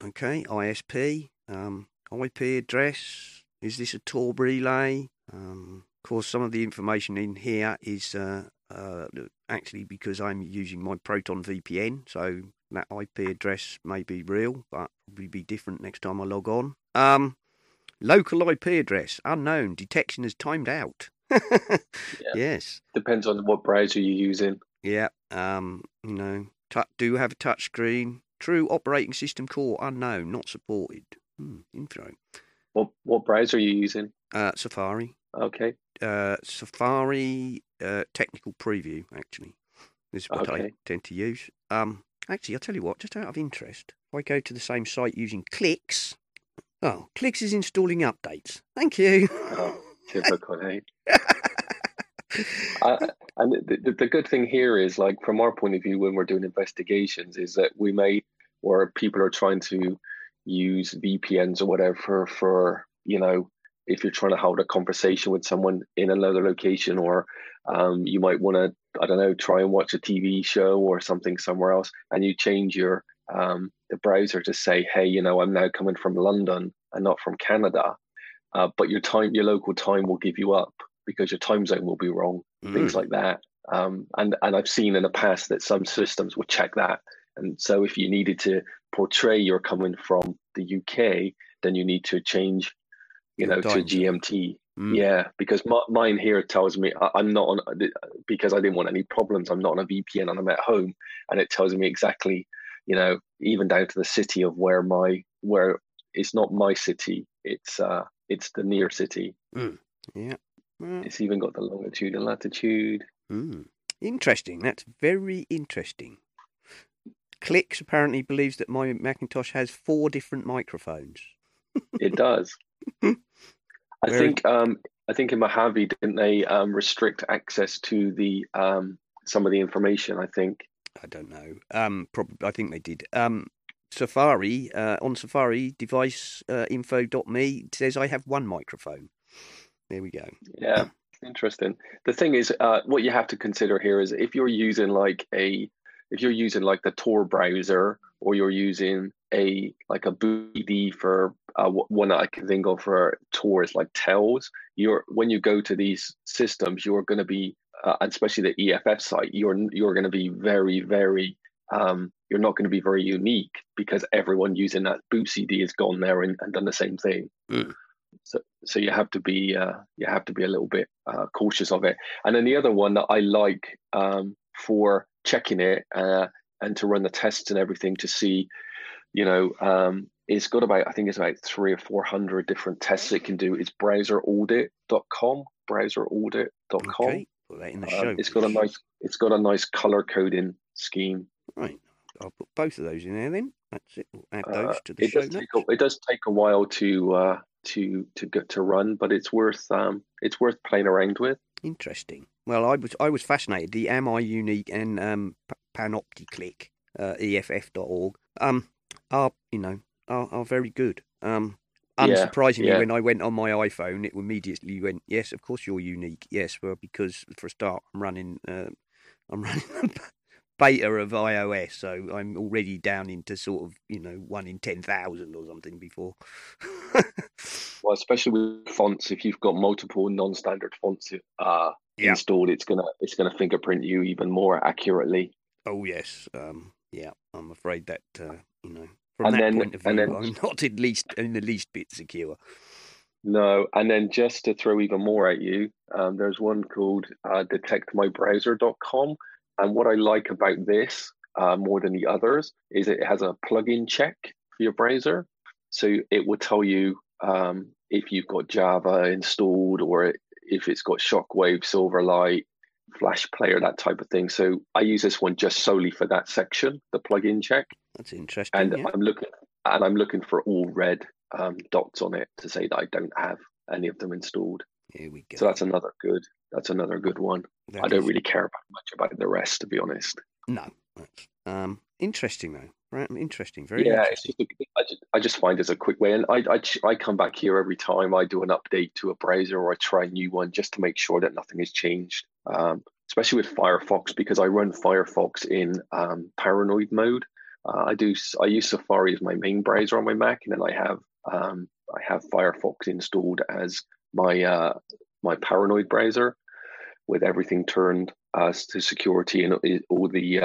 okay, ISP, um, IP address. Is this a Tor relay? Um, of course, some of the information in here is uh, uh, actually because I'm using my Proton VPN, so that IP address may be real, but probably be different next time I log on. Um, local IP address unknown. Detection is timed out yeah. Yes. Depends on what browser you're using. Yeah. Um, you know, t- do have a touch screen. True operating system core unknown, not supported. Hmm, info. What what browser are you using? Uh, Safari. Okay. Uh, Safari uh, technical preview actually. This is what okay. I tend to use. Um, actually, I'll tell you what. Just out of interest, if I go to the same site using Cliqz, Oh, Cliqz is installing updates. Thank you. Oh. Typical, hey. uh, and the, the good thing here is, like, from our point of view, when we're doing investigations, is that we may, or people are trying to use VPNs or whatever for, you know, if you're trying to hold a conversation with someone in another location, or um, you might want to, I don't know, try and watch a TV show or something somewhere else, and you change your um, the browser to say, hey, you know, I'm now coming from London and not from Canada uh, but your time, your local time will give you up because your time zone will be wrong, mm. things like that. Um, and and I've seen in the past that some systems will check that. And so if you needed to portray you're coming from the UK, then you need to change, you know, to GMT. Mm. Yeah, because my, mine here tells me I, am not on because I didn't want any problems. I'm not on a VPN and I'm at home, and it tells me exactly, you know, even down to the city of where my where it's not my city. It's uh it's the near city. Mm. Yeah. It's even got the longitude and latitude. Mm. Interesting. That's very interesting. Cliqz apparently believes that my Macintosh has four different microphones. it does. I think um, I think in Mojave didn't they um, restrict access to the um, some of the information? I think. I don't know. Um, probably. I think they did. Um, Safari, uh, on Safari, device uh, info.me says I have one microphone. There we go. Yeah, interesting. The thing is, uh, what you have to consider here is if you're using like a, if you're using like the Tor browser or you're using a like a BD for uh, one that I can think of for Tor is like Tails. You're when you go to these systems, you're going to be, uh, especially the EFF site, you're you're going to be very very um, you're not going to be very unique because everyone using that boot CD has gone there and, and done the same thing. Mm. So, so you have to be uh, you have to be a little bit uh, cautious of it. And then the other one that I like um, for checking it uh, and to run the tests and everything to see, you know, um, it's got about I think it's about three or four hundred different tests it can do. It's browseraudit.com, browseraudit.com. Okay. Put that in the uh, show. it's got a nice it's got a nice color coding scheme. Right. I'll put both of those in there then. That's it. We'll add those uh, to the it show does notes. A, it does take a while to uh, to to get to run, but it's worth um, it's worth playing around with. Interesting. Well, I was I was fascinated. The Am I Unique and um, Panopticlick, uh, EFF.org, um, are you know are, are very good. Um, unsurprisingly, yeah, yeah. when I went on my iPhone, it immediately went, "Yes, of course you're unique." Yes, well, because for a start, I'm running uh, I'm running beta of iOS, so I'm already down into sort of you know one in ten thousand or something before. well, especially with fonts, if you've got multiple non-standard fonts uh, yeah. installed, it's gonna it's gonna fingerprint you even more accurately. Oh yes, um, yeah. I'm afraid that uh, you know from and that then, point of view, then, I'm not at least in the least bit secure. No, and then just to throw even more at you, um, there's one called uh, detectmybrowser.com. And what I like about this uh, more than the others is it has a plugin check for your browser. So it will tell you um, if you've got Java installed or if it's got Shockwave, Silverlight, Flash Player, that type of thing. So I use this one just solely for that section, the plug-in check. That's interesting. And yeah. I'm looking and I'm looking for all red um, dots on it to say that I don't have any of them installed. Here we go. So that's another good. That's another good one. That I don't is... really care about much about the rest, to be honest. No, that's um, interesting though. Right, interesting. Very yeah. Interesting. It's just a, I, just, I just find it's a quick way, and I, I I come back here every time I do an update to a browser or I try a new one just to make sure that nothing has changed. Um, especially with Firefox because I run Firefox in um, paranoid mode. Uh, I do. I use Safari as my main browser on my Mac, and then I have um, I have Firefox installed as my uh, my paranoid browser with everything turned uh, to security and all the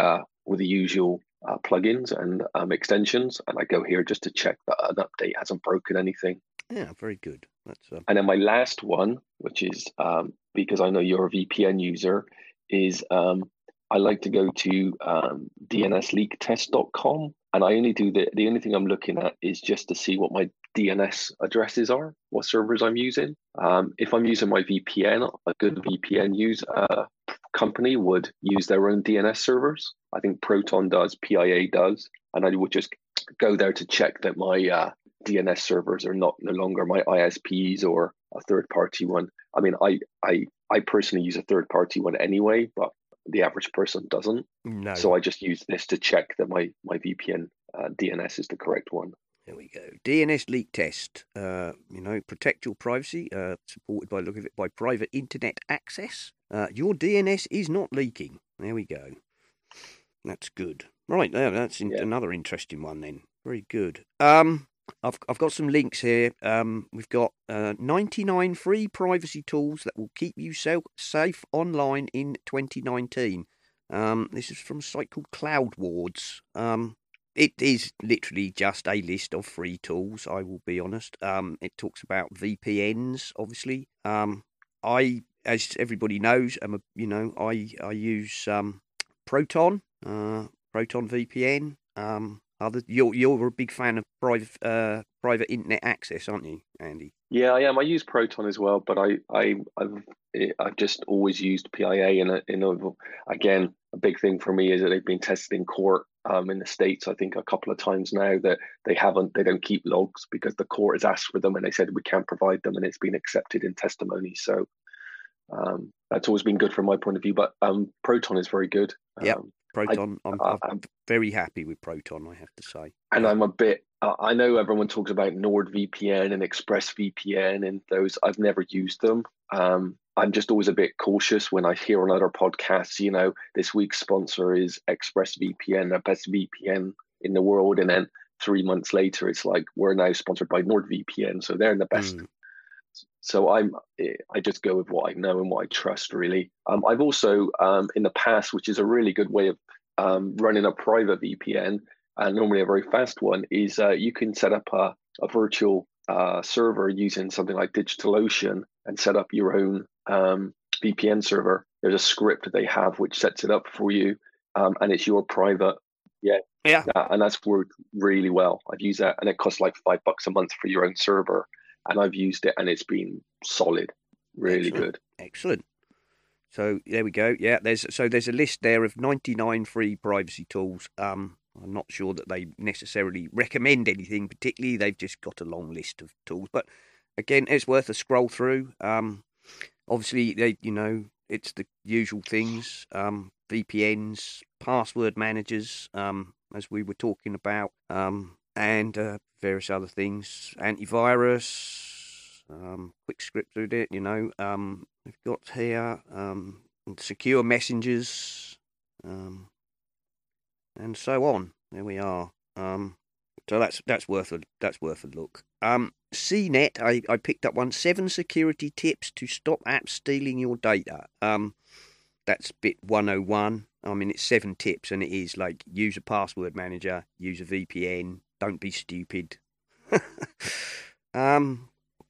all the usual uh, plugins and um, extensions. And I go here just to check that an update hasn't broken anything. Yeah, very good. That's uh... and then my last one, which is um, because I know you're a VPN user, is um, I like to go to um, DNSleaktest.com and I only do the the only thing I'm looking at is just to see what my DNS addresses are, what servers I'm using. Um, if I'm using my VPN, a good VPN use uh, company would use their own DNS servers. I think Proton does, PIA does, and I would just go there to check that my uh, DNS servers are not no longer my ISPs or a third party one. I mean, I I I personally use a third party one anyway, but the average person doesn't. No. So I just use this to check that my my VPN uh, DNS is the correct one. There we go. DNS leak test. Uh, you know, protect your privacy. Uh, supported by look of it by private internet access. Uh, your DNS is not leaking. There we go. That's good. Right, there. That's in, yeah. another interesting one. Then very good. Um, I've I've got some links here. Um, we've got uh, 99 free privacy tools that will keep you so safe online in 2019. Um, this is from a site called CloudWards. Um, it is literally just a list of free tools. I will be honest. Um, it talks about VPNs, obviously. Um, I, as everybody knows, am a you know I I use um, Proton, uh, Proton VPN. Um, other, you're you're a big fan of private uh, private internet access, aren't you, Andy? Yeah, I am. I use Proton as well, but I I I've I've just always used PIA. In a, in a, again, a big thing for me is that they've been tested in court um, in the states. I think a couple of times now that they haven't they don't keep logs because the court has asked for them and they said we can't provide them, and it's been accepted in testimony. So um, that's always been good from my point of view. But um, Proton is very good. Yeah. Um, Proton. I, am I'm, I'm very happy with Proton, I have to say. And I'm a bit. I know everyone talks about NordVPN and ExpressVPN and those. I've never used them. Um, I'm just always a bit cautious when I hear on other podcasts. You know, this week's sponsor is ExpressVPN, the best VPN in the world, and then three months later, it's like we're now sponsored by NordVPN, so they're the best. Mm. So I'm I just go with what I know and what I trust really. Um, I've also um, in the past, which is a really good way of um, running a private VPN, and normally a very fast one, is uh, you can set up a, a virtual uh, server using something like DigitalOcean and set up your own um, VPN server. There's a script that they have which sets it up for you, um, and it's your private. Yeah, yeah, and that's worked really well. I've used that, and it costs like five bucks a month for your own server and I've used it and it's been solid, really Excellent. good. Excellent. So there we go. Yeah, there's so there's a list there of 99 free privacy tools. Um, I'm not sure that they necessarily recommend anything particularly. They've just got a long list of tools, but again, it's worth a scroll through. Um, obviously, they you know it's the usual things: um, VPNs, password managers, um, as we were talking about, um, and uh, various other things, antivirus, um, quick script with it. You know, um, we've got here um, secure messengers, um, and so on. There we are. Um, so that's that's worth a that's worth a look. Um, CNET, I, I picked up one seven security tips to stop apps stealing your data. Um, that's bit one oh one. I mean, it's seven tips, and it is like use a password manager, use a VPN, don't be stupid. um,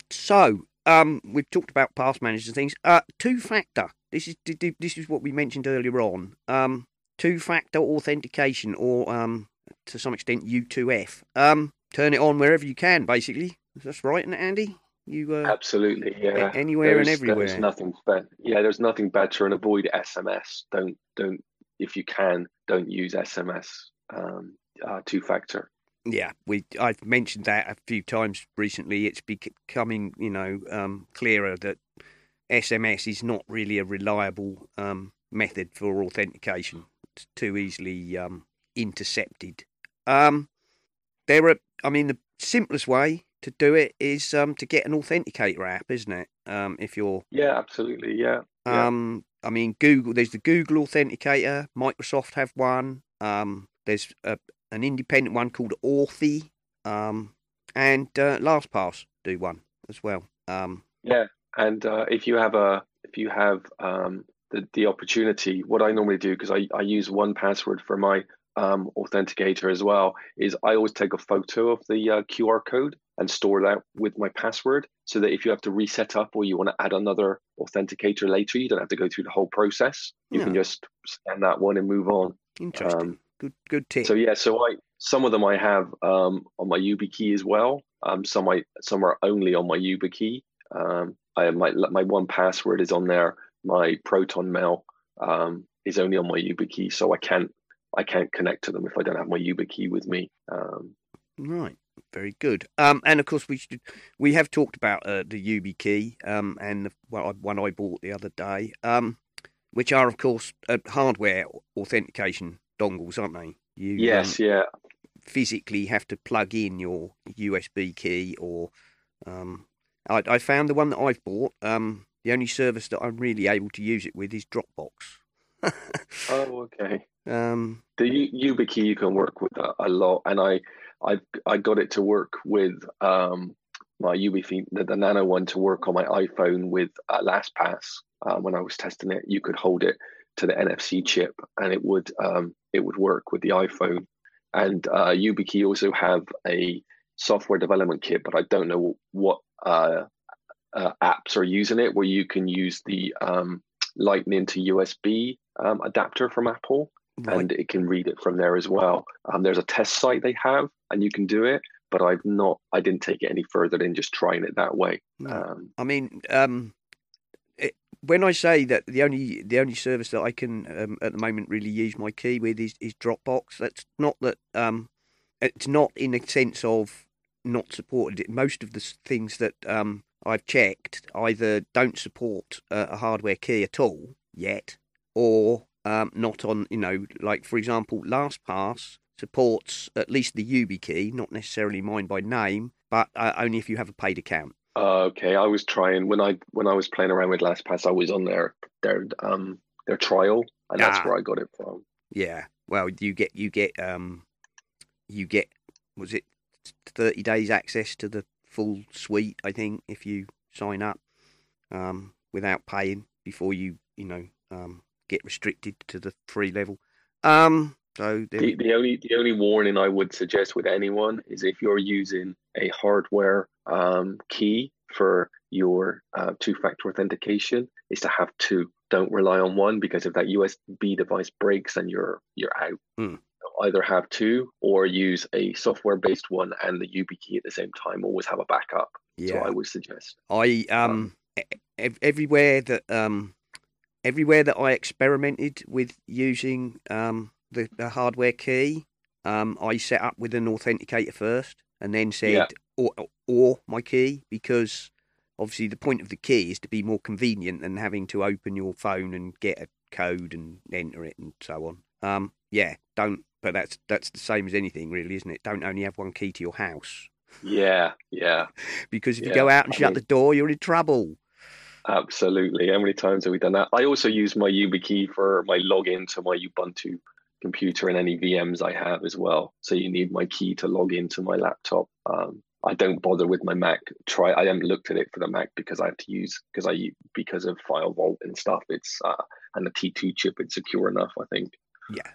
so um, we've talked about pass managers and things. Uh, two factor. This is this is what we mentioned earlier on. Um, two factor authentication, or um, to some extent U2F. Um, turn it on wherever you can. Basically, that's right, isn't it, Andy? You uh, absolutely, yeah. Anywhere there's, and everywhere. There's nothing better. Yeah, there's nothing better, and avoid SMS. Don't don't if you can, don't use SMS. Um, uh, two factor. Yeah, we I've mentioned that a few times recently. It's becoming you know um, clearer that SMS is not really a reliable um, method for authentication. It's too easily um, intercepted. Um, there are, I mean, the simplest way to do it is um, to get an authenticator app, isn't it? Um, if you're yeah, absolutely, yeah. Um, I mean, Google. There's the Google Authenticator. Microsoft have one. Um, there's a, an independent one called Authy, um, and uh, LastPass do one as well. Um, yeah, and uh, if you have a if you have um, the the opportunity, what I normally do because I I use 1Password for my um, authenticator as well is I always take a photo of the uh, QR code and store that with my password so that if you have to reset up or you want to add another authenticator later, you don't have to go through the whole process. You yeah. can just scan that one and move on. Interesting. Um, good, good tip. So yeah, so I some of them I have um, on my YubiKey as well. Um, some I some are only on my YubiKey. Um, I have my my 1Password is on there. My Proton Mail um, is only on my YubiKey, so I can't I can't connect to them if I don't have my YubiKey with me. Um, right. Very good. Um, and of course, we should, we have talked about uh, the YubiKey um, and the one I bought the other day, um, which are, of course, uh, hardware authentication dongles, aren't they? You, yes, um, yeah. Physically have to plug in your USB key, or um, I, I, found the one that I've bought. Um, the only service that I'm really able to use it with is Dropbox. oh, okay. Um, the YubiKey you can work with a, a, lot, and I, I, I got it to work with um, my YubiKey, the, the, Nano one, to work on my iPhone with uh, LastPass. Uh, when I was testing it, you could hold it to the NFC chip, and it would um, it would work with the iPhone. And uh, YubiKey also have a software development kit, but I don't know what uh, uh, apps are using it, where you can use the um, Lightning to USB um, adapter from Apple, right. and it can read it from there as well. Um, there's a test site they have, and you can do it. But I've not. I didn't take it any further than just trying it that way. No. Um, I mean, um, when I say that the only the only service that I can um, at the moment really use my key with is, is Dropbox. That's not that. Um, it's not in a sense of not supported. Most of the things that um, I've checked either don't support uh, a hardware key at all yet, or um, not on, you know, like for example, LastPass supports at least the YubiKey, not necessarily mine by name, but uh, only if you have a paid account. Uh, okay, I was trying when I when I was playing around with LastPass, I was on their their um their trial, and that's ah. where I got it from. Yeah, well, you get you get um you get was it thirty days access to the full suite? I think if you sign up um without paying before you you know um get restricted to the free level. Um, so the, the only the only warning I would suggest with anyone is if you're using a hardware um, key for your uh, two-factor authentication, is to have two. Don't rely on one because if that USB device breaks, then you're you're out. Mm. Either have two or use a software-based one and the YubiKey at the same time. Always have a backup. Yeah, so I would suggest. I um, um everywhere that um everywhere that I experimented with using um, the, the, hardware key, um, I set up with an authenticator first, and then said yeah. or, or my key because obviously the point of the key is to be more convenient than having to open your phone and get a code and enter it and so on. Um, yeah, don't. But that's that's the same as anything, really, isn't it? Don't only have one key to your house. Yeah, yeah. because if yeah. you go out and I shut mean, the door, you're in trouble. Absolutely. How many times have we done that? I also use my YubiKey for my login to my Ubuntu computer and any VMs I have as well. So you need my key to log into my laptop. Um, I don't bother with my Mac. Try I haven't looked at it for the Mac because I have to use because I because of File Vault and stuff. It's uh, and the T2 chip. It's secure enough, I think. Yeah,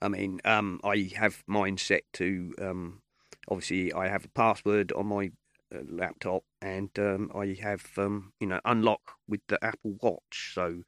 I mean, um, I have mine set to um, obviously I have a password on my uh, laptop and um, I have um, you know unlock with the Apple Watch. So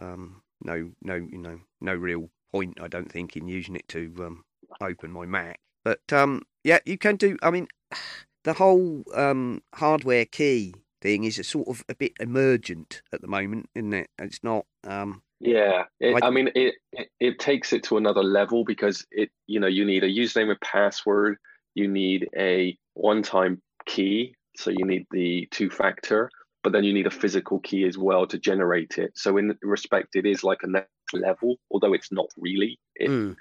um, no, no, you know, no real point I don't think in using it to um, open my Mac. But um, yeah, you can do. I mean, the whole um, hardware key thing is a sort of a bit emergent at the moment, isn't it? It's not. Um, yeah, it, I, I, mean, it, it, it takes it to another level because it you know you need a username and password, you need a one-time key, so you need the two-factor, but then you need a physical key as well to generate it. So in respect, it is like a level, although it's not really. It, mm.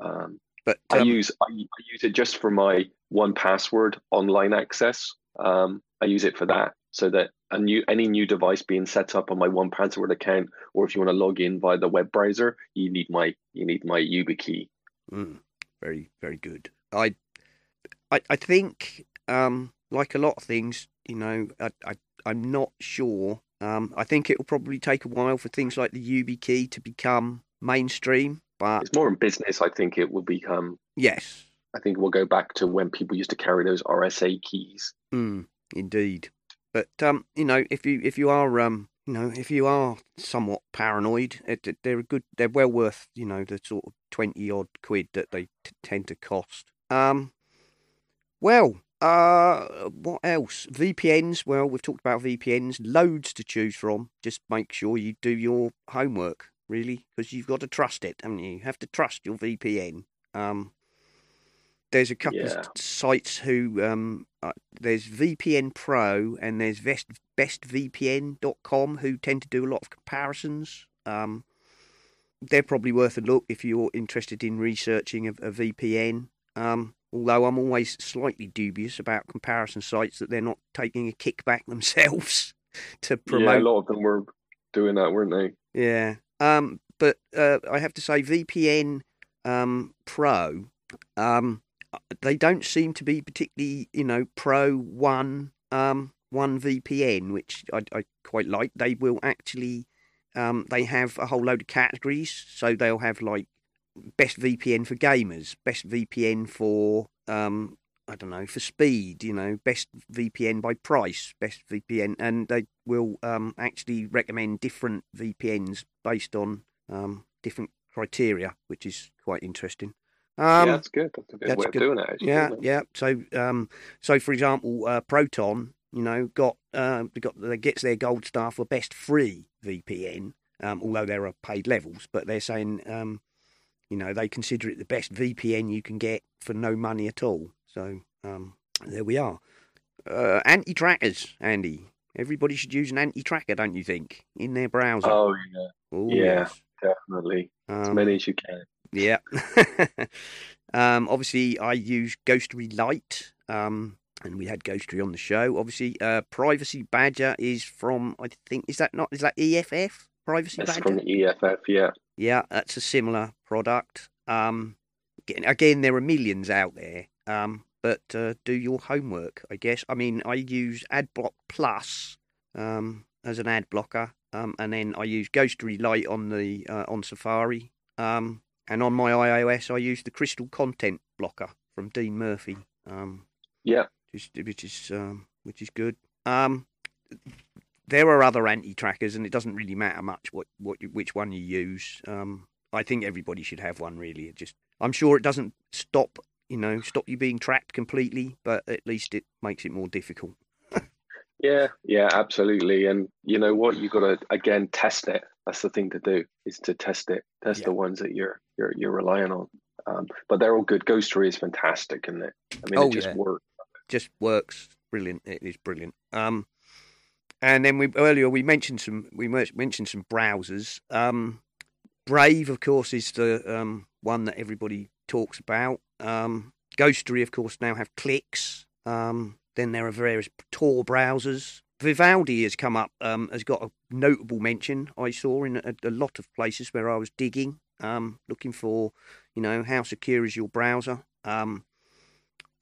um, but um, I use I, I, use it just for my one password online access. Um, I use it for that, so that a new any new device being set up on my one password account, or if you want to log in via the web browser, you need my you need my YubiKey. Mm, very very good. I I I think um, like a lot of things, you know, I, I I'm not sure. Um, I think it will probably take a while for things like the YubiKey to become mainstream. But it's more in business. I think it will become. Yes. I think we'll go back to when people used to carry those RSA keys. Mm, indeed. But um, you know, if you if you are um, you know, if you are somewhat paranoid, it, they're good. They're well worth you know the sort of twenty odd quid that they t- tend to cost. Um, well, uh, what else? VPNs. Well, we've talked about VPNs. Loads to choose from. Just make sure you do your homework really, because you've got to trust it, haven't you? You have to trust your VPN. Um, there's a couple yeah. of sites who um, uh, there's VPN Pro and there's Best, BestVPN.com who tend to do a lot of comparisons. Um, they're probably worth a look if you're interested in researching a, a VPN. Um, although I'm always slightly dubious about comparison sites that they're not taking a kickback themselves to promote. Yeah, a lot of them were doing that, weren't they? Yeah. Um, but uh, I have to say, VPN um, Pro, um, they don't seem to be particularly, you know, pro one um, one VPN, which I, I quite like. They will actually, um, they have a whole load of categories, so they'll have like best VPN for gamers, best VPN for um, I don't know, for speed, you know, best VPN by price, best VPN, and they will um, actually recommend different VPNs based on um, different criteria, which is quite interesting. Um, yeah, that's good. That's a good that's way good. of doing it. Actually, yeah, yeah. So, um, so for example, uh, Proton, you know, got uh, got they gets their gold star for best free VPN, um, although there are paid levels, but they're saying, um, you know, they consider it the best VPN you can get for no money at all. So um, there we are. Uh, anti trackers, Andy. Everybody should use an anti tracker, don't you think, in their browser? Oh yeah, Ooh, yeah, yes. definitely. Um, as many as you can. Yeah. um, obviously, I use Ghostery Lite. Um, and we had Ghostery on the show. Obviously, uh, Privacy Badger is from I think is that not is that EFF Privacy that's Badger? from EFF, yeah. Yeah, that's a similar product. Um, again, there are millions out there. Um, but uh, do your homework, I guess. I mean, I use AdBlock Plus um, as an ad blocker, um, and then I use Ghostery Lite on the uh, on Safari, um, and on my iOS I use the Crystal Content Blocker from Dean Murphy. Um, yeah, which, which is um, which is good. Um, there are other anti-trackers, and it doesn't really matter much what, what which one you use. I think everybody should have one. Really, it just I'm sure it doesn't stop you know, stop you being tracked completely, but at least it makes it more difficult. yeah, yeah, absolutely. And you know what? You've got to again test it. That's the thing to do is to test it. Test yeah. the ones that you're you're you're relying on. Um, but they're all good. Ghostery is fantastic, isn't it? I mean, oh, it just yeah. works. Just works. Brilliant. It is brilliant. Um, and then we earlier we mentioned some we mentioned some browsers. Um, Brave, of course, is the um, one that everybody talks about. Um, Ghostery, of course, now have Cliqz. Um, then there are various Tor browsers. Vivaldi has come up, um, has got a notable mention I saw in a, a lot of places where I was digging. um, looking for, you know, how secure is your browser.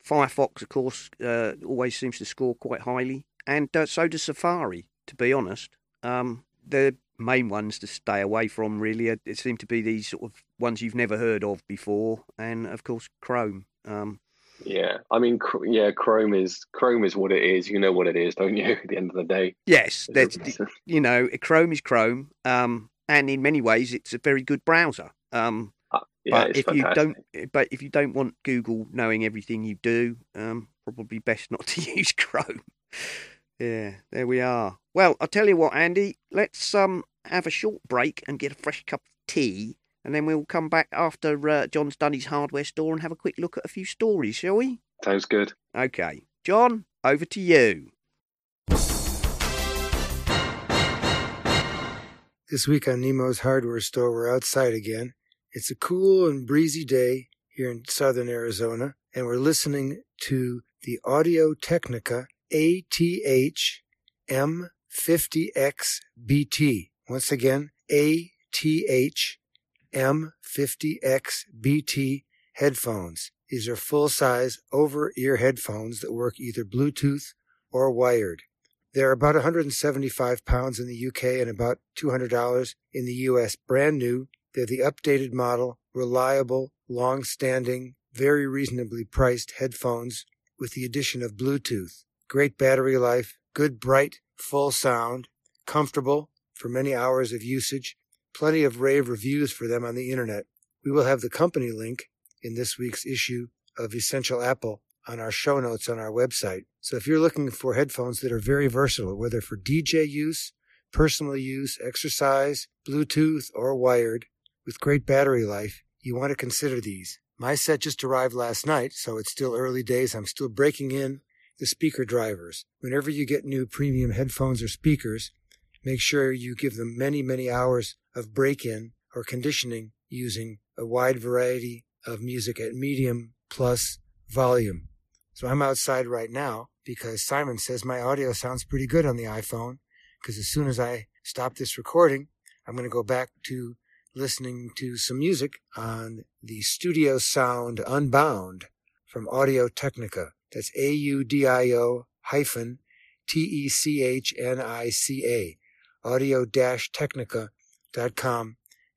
Firefox, of course, uh, always seems to score quite highly, and uh, so does Safari. To be honest, um, the main ones to stay away from really it seem to be these sort of ones you've never heard of before, and of course Chrome. Um, yeah, I mean, yeah, Chrome is Chrome is what it is. You know what it is, don't you? At the end of the day. Yes, that's you know, Chrome is Chrome, um, and in many ways, it's a very good browser. Um, uh, yeah, but if fantastic. you don't, but if you don't want Google knowing everything you do, um, probably best not to use Chrome. Yeah, there we are. Well, I'll tell you what, Andy. Let's um have a short break and get a fresh cup of tea and then we'll come back after uh, John's done his hardware store and have a quick look at a few stories, shall we? Sounds good. Okay. John, over to you. This week on Nemo's hardware store, we're outside again. It's a cool and breezy day here in southern Arizona, and we're listening to the Audio Technica ATH M50X Once again, ATH M50X headphones. These are full size over ear headphones that work either Bluetooth or wired. They're about 175 pounds in the UK and about $200 in the US. Brand new. They're the updated model, reliable, long standing, very reasonably priced headphones with the addition of Bluetooth. Great battery life, good bright, full sound, comfortable for many hours of usage, plenty of rave reviews for them on the internet. We will have the company link in this week's issue of Essential Apple on our show notes on our website. So if you're looking for headphones that are very versatile, whether for DJ use, personal use, exercise, Bluetooth, or wired, with great battery life, you want to consider these. My set just arrived last night, so it's still early days. I'm still breaking in the speaker drivers. Whenever you get new premium headphones or speakers, make sure you give them many, many hours of break in or conditioning using a wide variety of music at medium plus volume. So I'm outside right now because Simon says my audio sounds pretty good on the iPhone. Because as soon as I stop this recording, I'm going to go back to listening to some music on the Studio Sound Unbound from Audio Technica. That's A U D I O hyphen T E C H N I C A. Audio Technica.com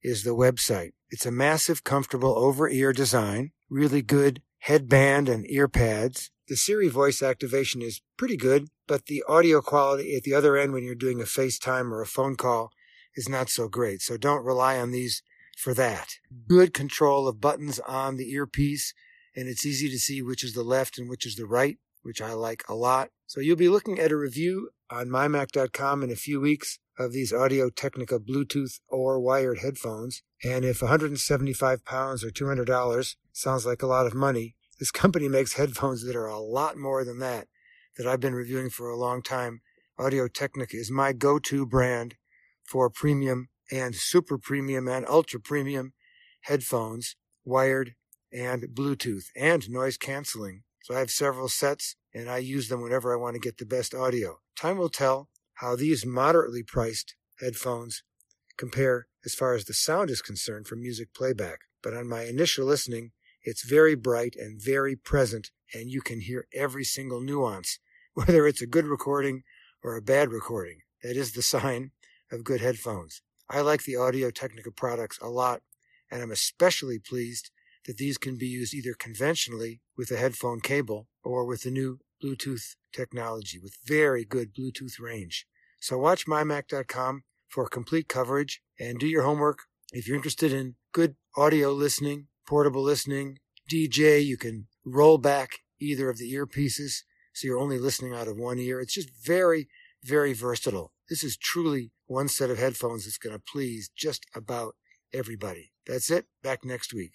is the website. It's a massive, comfortable over ear design, really good headband and ear pads. The Siri voice activation is pretty good, but the audio quality at the other end when you're doing a FaceTime or a phone call is not so great. So don't rely on these for that. Good control of buttons on the earpiece, and it's easy to see which is the left and which is the right, which I like a lot. So you'll be looking at a review on mymac.com in a few weeks of these Audio Technica Bluetooth or wired headphones. And if 175 pounds or $200 sounds like a lot of money, this company makes headphones that are a lot more than that, that I've been reviewing for a long time. Audio Technica is my go-to brand for premium and super premium and ultra premium headphones, wired and Bluetooth and noise canceling. So I have several sets and I use them whenever I want to get the best audio. Time will tell how these moderately priced headphones compare as far as the sound is concerned for music playback. But on my initial listening, it's very bright and very present, and you can hear every single nuance, whether it's a good recording or a bad recording. That is the sign of good headphones. I like the Audio Technica products a lot, and I'm especially pleased that these can be used either conventionally with a headphone cable or with the new Bluetooth technology with very good Bluetooth range. So watch mymac.com for complete coverage and do your homework. If you're interested in good audio listening, portable listening, DJ, you can roll back either of the earpieces so you're only listening out of one ear. It's just very, very versatile. This is truly one set of headphones that's going to please just about everybody. That's it. Back next week.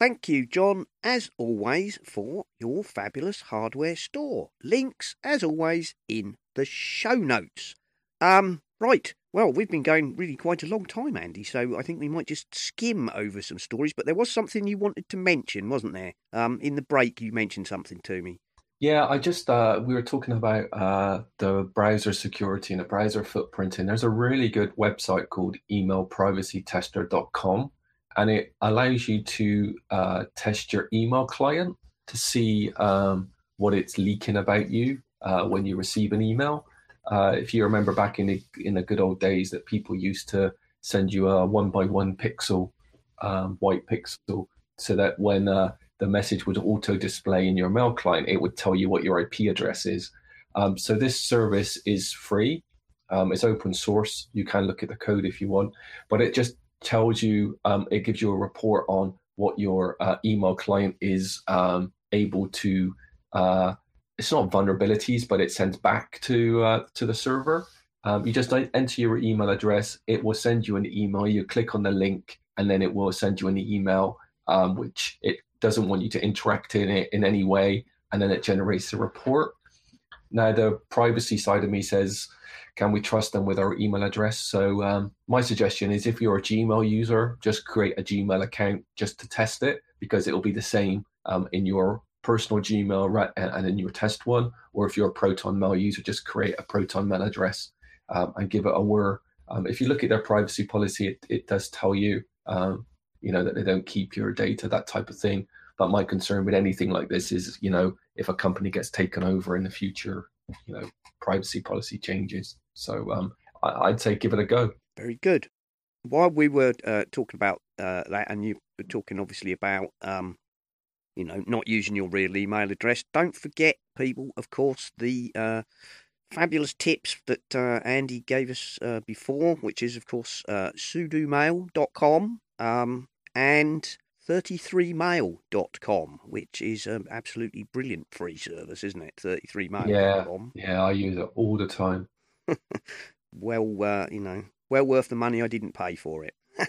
Thank you, John, as always, for your fabulous hardware store. Links, as always, in the show notes. Um, right. Well, we've been going really quite a long time, Andy, so I think we might just skim over some stories. But there was something you wanted to mention, wasn't there? Um, in the break, you mentioned something to me. Yeah, I just uh, we were talking about uh, the browser security and the browser footprint, and there's a really good website called emailprivacytester.com, and it allows you to uh, test your email client to see um, what it's leaking about you uh, when you receive an email. Uh, if you remember back in the in the good old days, that people used to send you a one by one pixel um, white pixel, so that when uh, the message would auto display in your mail client, it would tell you what your IP address is. Um, so this service is free. Um, it's open source. You can look at the code if you want, but it just tells you, um, it gives you a report on what your uh, email client is um, able to. Uh, it's not vulnerabilities, but it sends back to uh, to the server. Um, you just enter your email address. It will send you an email. You click on the link, and then it will send you an email, um, which it doesn't want you to interact in it in any way, and then it generates a report. Now, the privacy side of me says, can we trust them with our email address? So, um, my suggestion is if you're a Gmail user, just create a Gmail account just to test it because it'll be the same um, in your personal Gmail and in your test one. Or if you're a Proton Mail user, just create a Proton Mail address um, and give it a whir. Um, if you look at their privacy policy, it, it does tell you um, you know, that they don't keep your data, that type of thing. But my concern with anything like this is, you know, if a company gets taken over in the future, you know, privacy policy changes. So um, I, would say give it a go. Very good. While we were uh, talking about uh, that, and you were talking obviously about, um, you know, not using your real email address, don't forget, people, of course, the uh, fabulous tips that uh, Andy gave us uh, before, which is, of course, uh, sudomail.com. Um, and 33mail.com, which is an absolutely brilliant free service, isn't it? 33mail.com. Yeah, yeah, I use it all the time. well, uh, you know, well worth the money I didn't pay for it.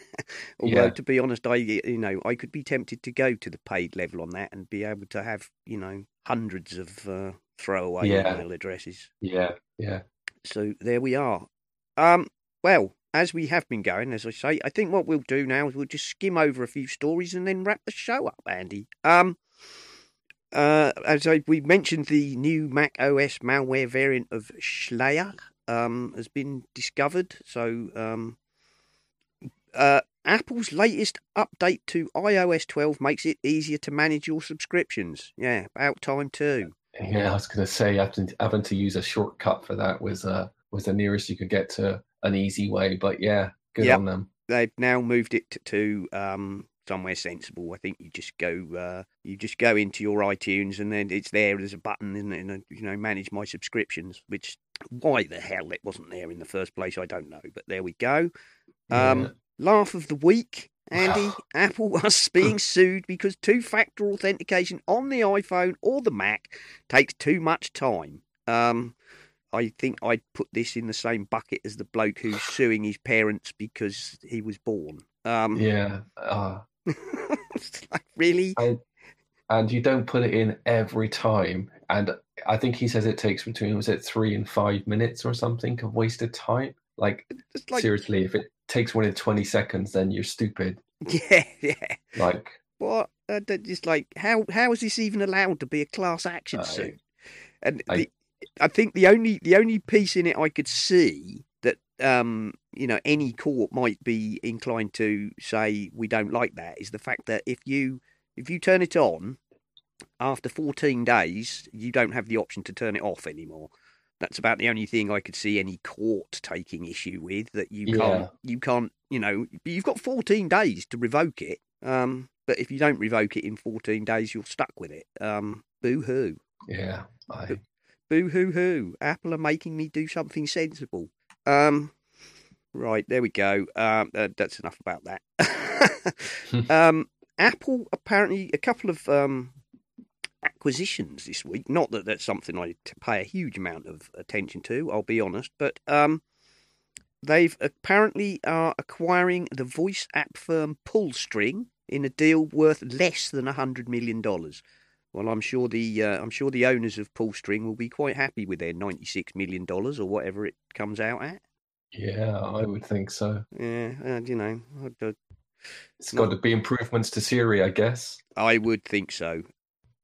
Although, yeah. to be honest, I you know I could be tempted to go to the paid level on that and be able to have you know hundreds of uh, throwaway yeah. email addresses. Yeah, yeah. So there we are. Um, well, as we have been going, as I say, I think what we'll do now is we'll just skim over a few stories and then wrap the show up, Andy. Um, uh, as I, we mentioned, the new Mac OS malware variant of Shlayer um, has been discovered. So, um, uh, Apple's latest update to iOS 12 makes it easier to manage your subscriptions. Yeah, about time too. Yeah, I was going to say having to, having to use a shortcut for that was uh, was the nearest you could get to an easy way. But yeah, good yep. on them. They've now moved it to um, somewhere sensible. I think you just go uh, you just go into your iTunes and then it's there. There's a button, isn't it? And you know, manage my subscriptions. Which why the hell it wasn't there in the first place, I don't know. But there we go. Um, yeah. Laugh of the week. Andy, Apple was being sued because two factor authentication on the iPhone or the Mac takes too much time. Um, I think I'd put this in the same bucket as the bloke who's suing his parents because he was born. Um, yeah. Uh, like, really? I, and you don't put it in every time. And I think he says it takes between, was it three and five minutes or something of wasted time? Like, like seriously, if it takes one in 20 seconds, then you're stupid. Yeah, yeah. Like, what? Uh, just like, how how is this even allowed to be a class action suit? And I, the, I think the only the only piece in it I could see that um, you know any court might be inclined to say we don't like that is the fact that if you if you turn it on after 14 days you don't have the option to turn it off anymore. That's about the only thing I could see any court taking issue with that you can't you can't you know you've got 14 days to revoke it um, but if you don't revoke it in 14 days you're stuck with it. Um, boo hoo yeah I Boo hoo hoo. Apple are making me do something sensible. Um, right, there we go. Um, uh, that's enough about that. um, Apple apparently a couple of um, acquisitions this week. Not that that's something I pay a huge amount of attention to. I'll be honest, but um, they've apparently are acquiring the voice app firm Pullstring in a deal worth less than a hundred million dollars. Well, I'm sure the uh, I'm sure the owners of Pullstring will be quite happy with their 96 million dollars or whatever it comes out at. Yeah, I would think so. Yeah, and you know, I'd, uh, it's got to be improvements to Siri, I guess. I would think so.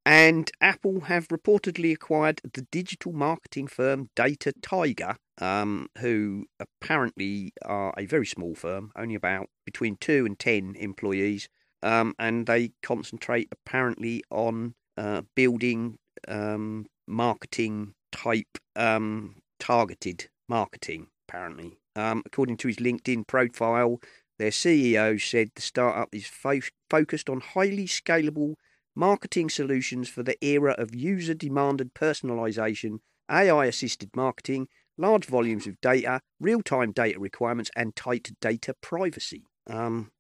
and Apple have reportedly acquired the digital marketing firm DataTiger, um, who apparently are a very small firm, only about between two and ten employees, um, and they concentrate apparently on uh, building um, marketing type um, targeted marketing. Apparently, um, according to his LinkedIn profile, their CEO said the startup is fo- focused on highly scalable marketing solutions for the era of user demanded personalization, AI assisted marketing, large volumes of data, real time data requirements, and tight data privacy. Um,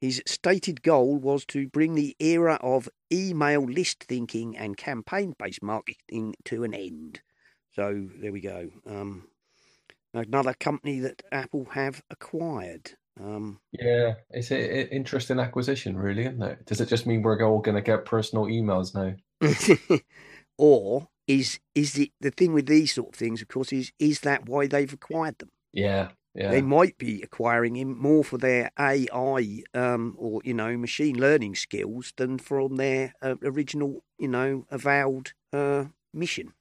his stated goal was to bring the era of email list thinking and campaign based marketing to an end. So there we go. Um, another company that Apple have acquired. Um, yeah, it's an interesting acquisition, really, isn't it? Does it just mean we're all going to get personal emails now? or is is it the thing with these sort of things? Of course, is is that why they've acquired them? Yeah, yeah. They might be acquiring him more for their AI um, or you know machine learning skills than from their uh, original you know avowed uh, mission.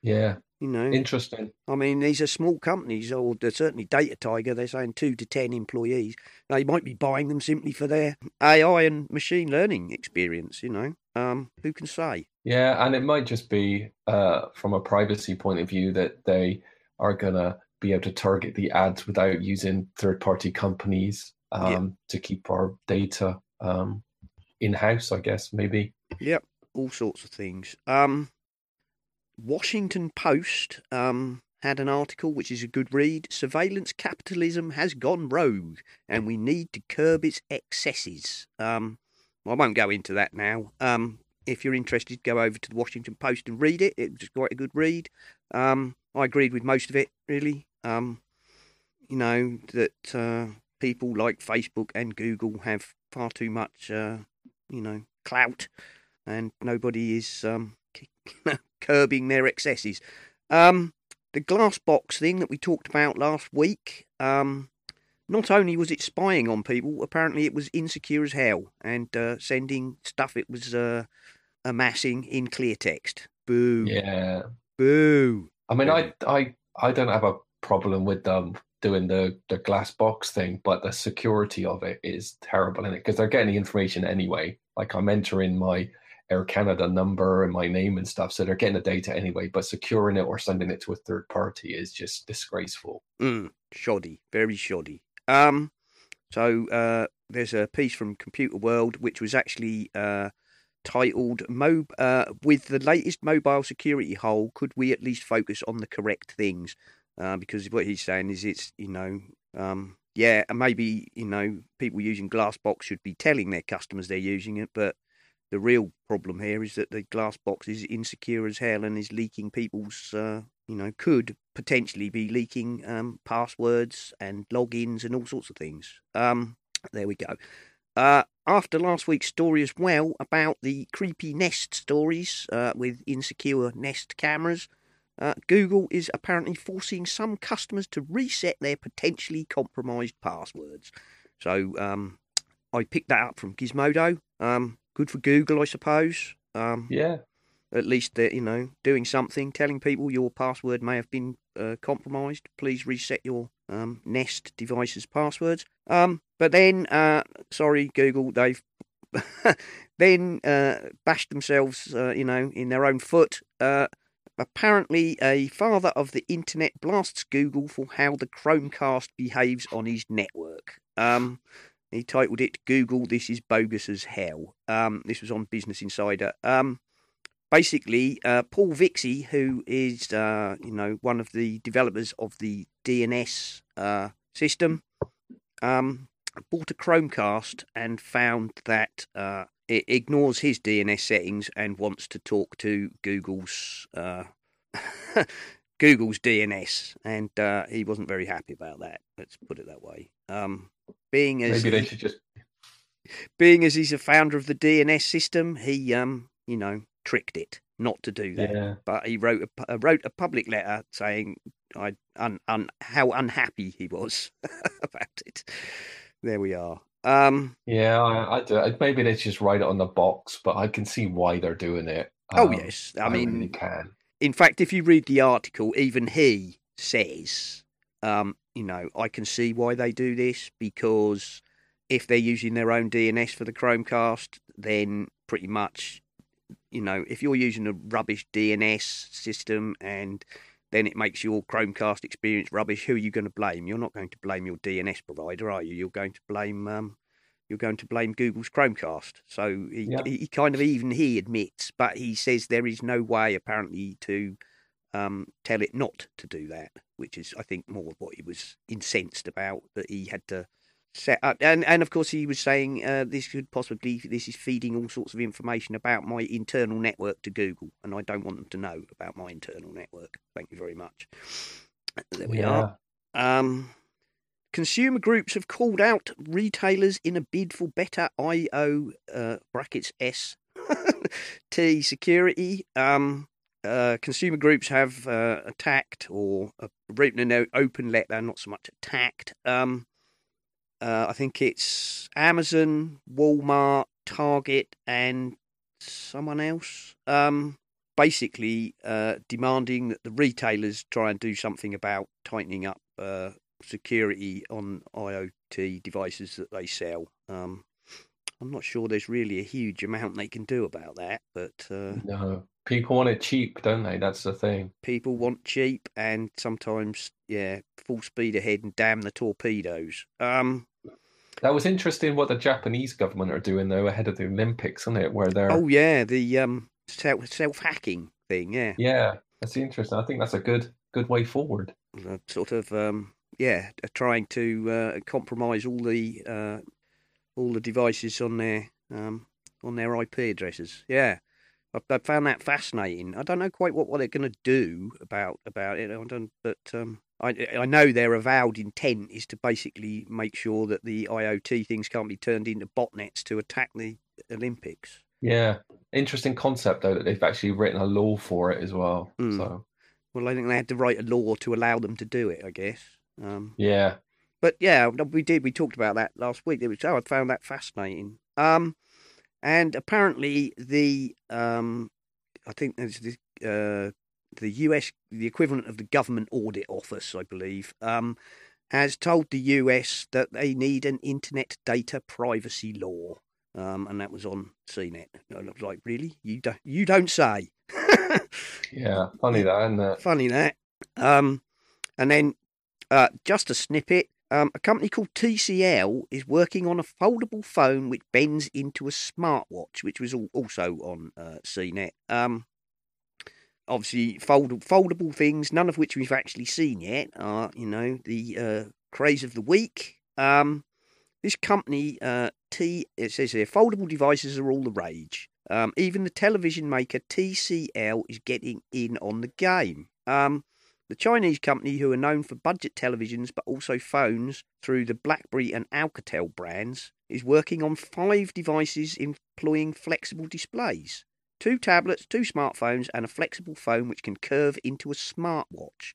Yeah, you know, interesting. I mean, these are small companies, or they're certainly DataTiger. They're saying two to ten employees. They might be buying them simply for their AI and machine learning experience. You know, um, who can say? Yeah, and it might just be uh, from a privacy point of view that they are gonna be able to target the ads without using third-party companies um, yeah. to keep our data um, in-house. I guess maybe. Yep, all sorts of things. Um, Washington Post um, had an article which is a good read. Surveillance capitalism has gone rogue, and we need to curb its excesses. Um, I won't go into that now. Um, if you're interested, go over to the Washington Post and read it. It was quite a good read. Um, I agreed with most of it, really. Um, you know that uh, people like Facebook and Google have far too much, uh, you know, clout, and nobody is um, curbing their excesses. Um, the Glassbox thing that we talked about last week, um, not only was it spying on people, apparently it was insecure as hell and uh, sending stuff it was uh, amassing in clear text. Boo. Yeah. Boo. I mean, I, I, I don't have a problem with them doing the, the Glassbox thing, but the security of it is terrible in it because they're getting the information anyway. Like I'm entering my Air Canada number and my name and stuff. So they're getting the data anyway, but securing it or sending it to a third party is just disgraceful. Mm, shoddy, very shoddy. Um, so uh, there's a piece from Computerworld which was actually uh, titled "Mo uh, with the latest mobile security hole, could we at least focus on the correct things?" Uh, because what he's saying is it's you know um, yeah maybe you know people using Glassbox should be telling their customers they're using it, but the real problem here is that the Glassbox is insecure as hell and is leaking people's, uh, you know, could potentially be leaking um, passwords and logins and all sorts of things. Um, there we go. Uh, after last week's story as well about the creepy Nest stories uh, with insecure Nest cameras, uh, Google is apparently forcing some customers to reset their potentially compromised passwords. So um, I picked that up from Gizmodo. Um, good for Google, I suppose. Um, yeah. At least they're, you know, doing something, telling people your password may have been uh, compromised. Please reset your um, Nest device's passwords. Um, but then, uh, sorry, Google, they've then uh, bashed themselves, uh, you know, in their own foot. Apparently, a father of the internet blasts Google for how the Chromecast behaves on his network. Um, he titled it "Google, this is bogus as hell." Um, this was on Business Insider. Um, basically, uh, Paul Vixie, who is uh, you know one of the developers of the DNS uh, system, um, bought a Chromecast and found that uh, it ignores his DNS settings and wants to talk to Google's uh, Google's DNS, and uh, he wasn't very happy about that. Let's put it that way. Um, being as maybe they should just being as he's a founder of the DNS system, he um you know tricked it not to do that. Yeah. But he wrote a wrote a public letter saying I un, un, how unhappy he was about it. There we are. Um, Yeah, I, I do. Maybe they just write it on the box, but I can see why they're doing it. oh Um, yes, I I mean, really can. in fact, if you read the article, even he says, um, you know, I can see why they do this because if they're using their own DNS for the Chromecast, then pretty much, you know, if you're using a rubbish DNS system and then it makes your Chromecast experience rubbish, who are you going to blame? You're not going to blame your DNS provider, are you? You're going to blame um, you're going to blame Google's Chromecast. So he, Yeah. he kind of even he admits, but he says there is no way apparently to um, tell it not to do that, which is I think more what he was incensed about that he had to set up. And and of course he was saying uh, this could possibly this is feeding all sorts of information about my internal network to Google, and I don't want them to know about my internal network. Thank you very much. There we are. Um, consumer groups have called out retailers in a bid for better IO uh, brackets S T security. Um, uh, consumer groups have uh, attacked or uh, written an open letter, not so much attacked. Um, uh, I think it's Amazon, Walmart, Target, and someone else. Um, basically, uh, demanding that the retailers try and do something about tightening up uh, security on IoT devices that they sell. Um, I'm not sure there's really a huge amount they can do about that, but uh, No, people want it cheap, don't they? That's the thing. people want cheap and sometimes, yeah, full speed ahead and damn the torpedoes. Um, That was interesting what the Japanese government are doing though ahead of the Olympics, isn't it? Where they're oh yeah, the um, self self hacking thing, yeah. yeah, that's interesting. I think that's a good good way forward. uh, sort of um, yeah, uh, trying to uh, compromise all the uh, all the devices on their um, on their IP addresses. Yeah, I, I found that fascinating. I don't know quite what, what they're going to do about about it. I don't, but um, I I know their avowed intent is to basically make sure that the IoT things can't be turned into botnets to attack the Olympics. Yeah, interesting concept though that they've actually written a law for it as well. Mm. So Well, I think they had to write a law to allow them to do it. I guess. Um, yeah, But yeah, we did. We talked about that last week. It was, oh, I found that fascinating. Um, and apparently the um, I think there's the uh, the US, the equivalent of the government audit office, I believe, um, has told the US that they need an internet data privacy law. Um, and that was on CNET. I was like, really? You don't? You don't say? yeah, funny that, isn't it? Funny that. Um, and then uh, just a snippet. Um, a company called TCL is working on a foldable phone which bends into a smartwatch, which was also on uh, CNET. Um, obviously, fold- foldable things, none of which we've actually seen yet, are you know the uh, craze of the week. Um, this company, uh, T, it says here, foldable devices are all the rage. Um, even the television maker TCL is getting in on the game. Um, the Chinese company, who are known for budget televisions but also phones through the BlackBerry and Alcatel brands, is working on five devices employing flexible displays two tablets, two smartphones, and a flexible phone which can curve into a smartwatch.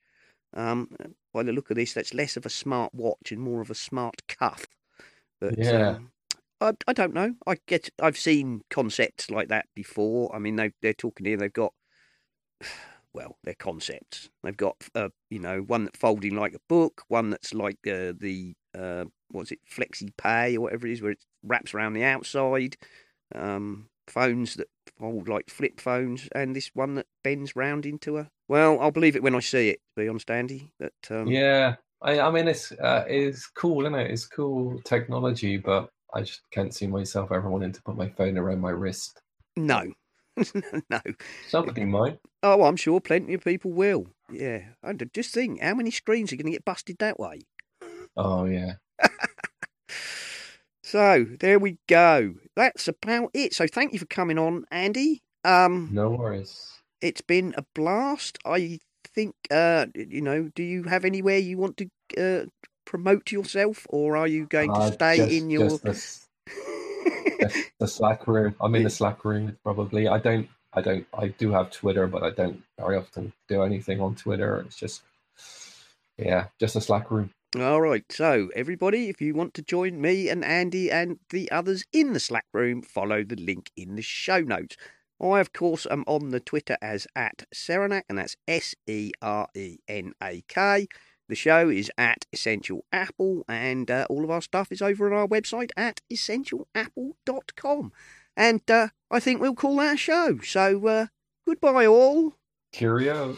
Um, by the look of this, that's less of a smart watch and more of a smart cuff. But Yeah. um, I, I don't know. I get I've seen concepts like that before. I mean, they they're talking here. They've got well, they're concepts. They've got uh, you know one that's folding like a book, one that's like uh, the uh, what's it, FlexPai or whatever it is, where it wraps around the outside. Um, phones that fold like flip phones, and this one that bends round into a. Well, I'll believe it when I see it. To be honest, Andy. But um, Yeah, I, I mean it's uh, it's cool, isn't it? It's cool technology, but I just can't see myself ever wanting to put my phone around my wrist. no, no. Somebody might. Oh, I'm sure plenty of people will. Yeah, and just think how many screens are going to get busted that way. Oh yeah. So there we go. That's about it. So thank you for coming on, Andy. Um, No worries. it's been a blast. I think, uh, you know, do you have anywhere you want to uh, promote yourself, or are you going to Uh, stay just- in your? just the, Slack room. I'm in the Slack room probably. I don't. I don't. I do have Twitter, but I don't very often do anything on Twitter. It's just, yeah, just a Slack room. All right, so everybody, if you want to join me and Andy and the others in the Slack room, follow the link in the show notes. I, of course, am on the Twitter as at Serenak, and that's S E R E N A K. The show is at Essential Apple, and uh, all of our stuff is over on our website at essentialapple.com. And uh, I think we'll call that a show. So, uh, goodbye, all. Cheerio.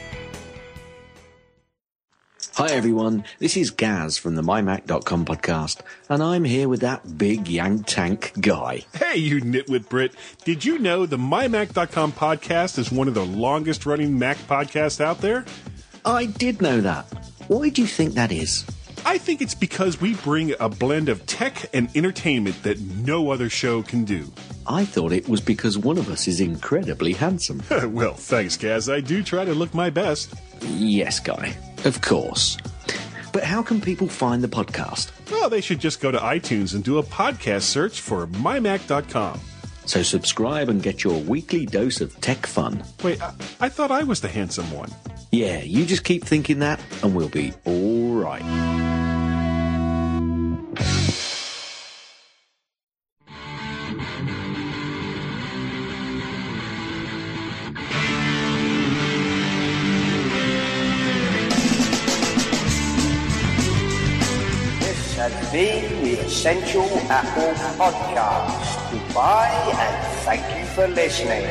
Hi everyone, this is Gaz from the MyMac.com podcast, and I'm here with that big yank tank guy. Hey, you nitwit Brit. Did you know the MyMac.com podcast is one of the longest running Mac podcasts out there? I did know that. Why do you think that is? I think it's because we bring a blend of tech and entertainment that no other show can do. I thought it was because one of us is incredibly handsome. well, thanks, Gaz. I do try to look my best. yes, Guy. Of course. But how can people find the podcast? Well, they should just go to iTunes and do a podcast search for mymac.com. So subscribe and get your weekly dose of tech fun. Wait, I, I thought I was the handsome one. Yeah, you just keep thinking that, and we'll be all right. Essential Apple Podcast. Goodbye and thank you for listening.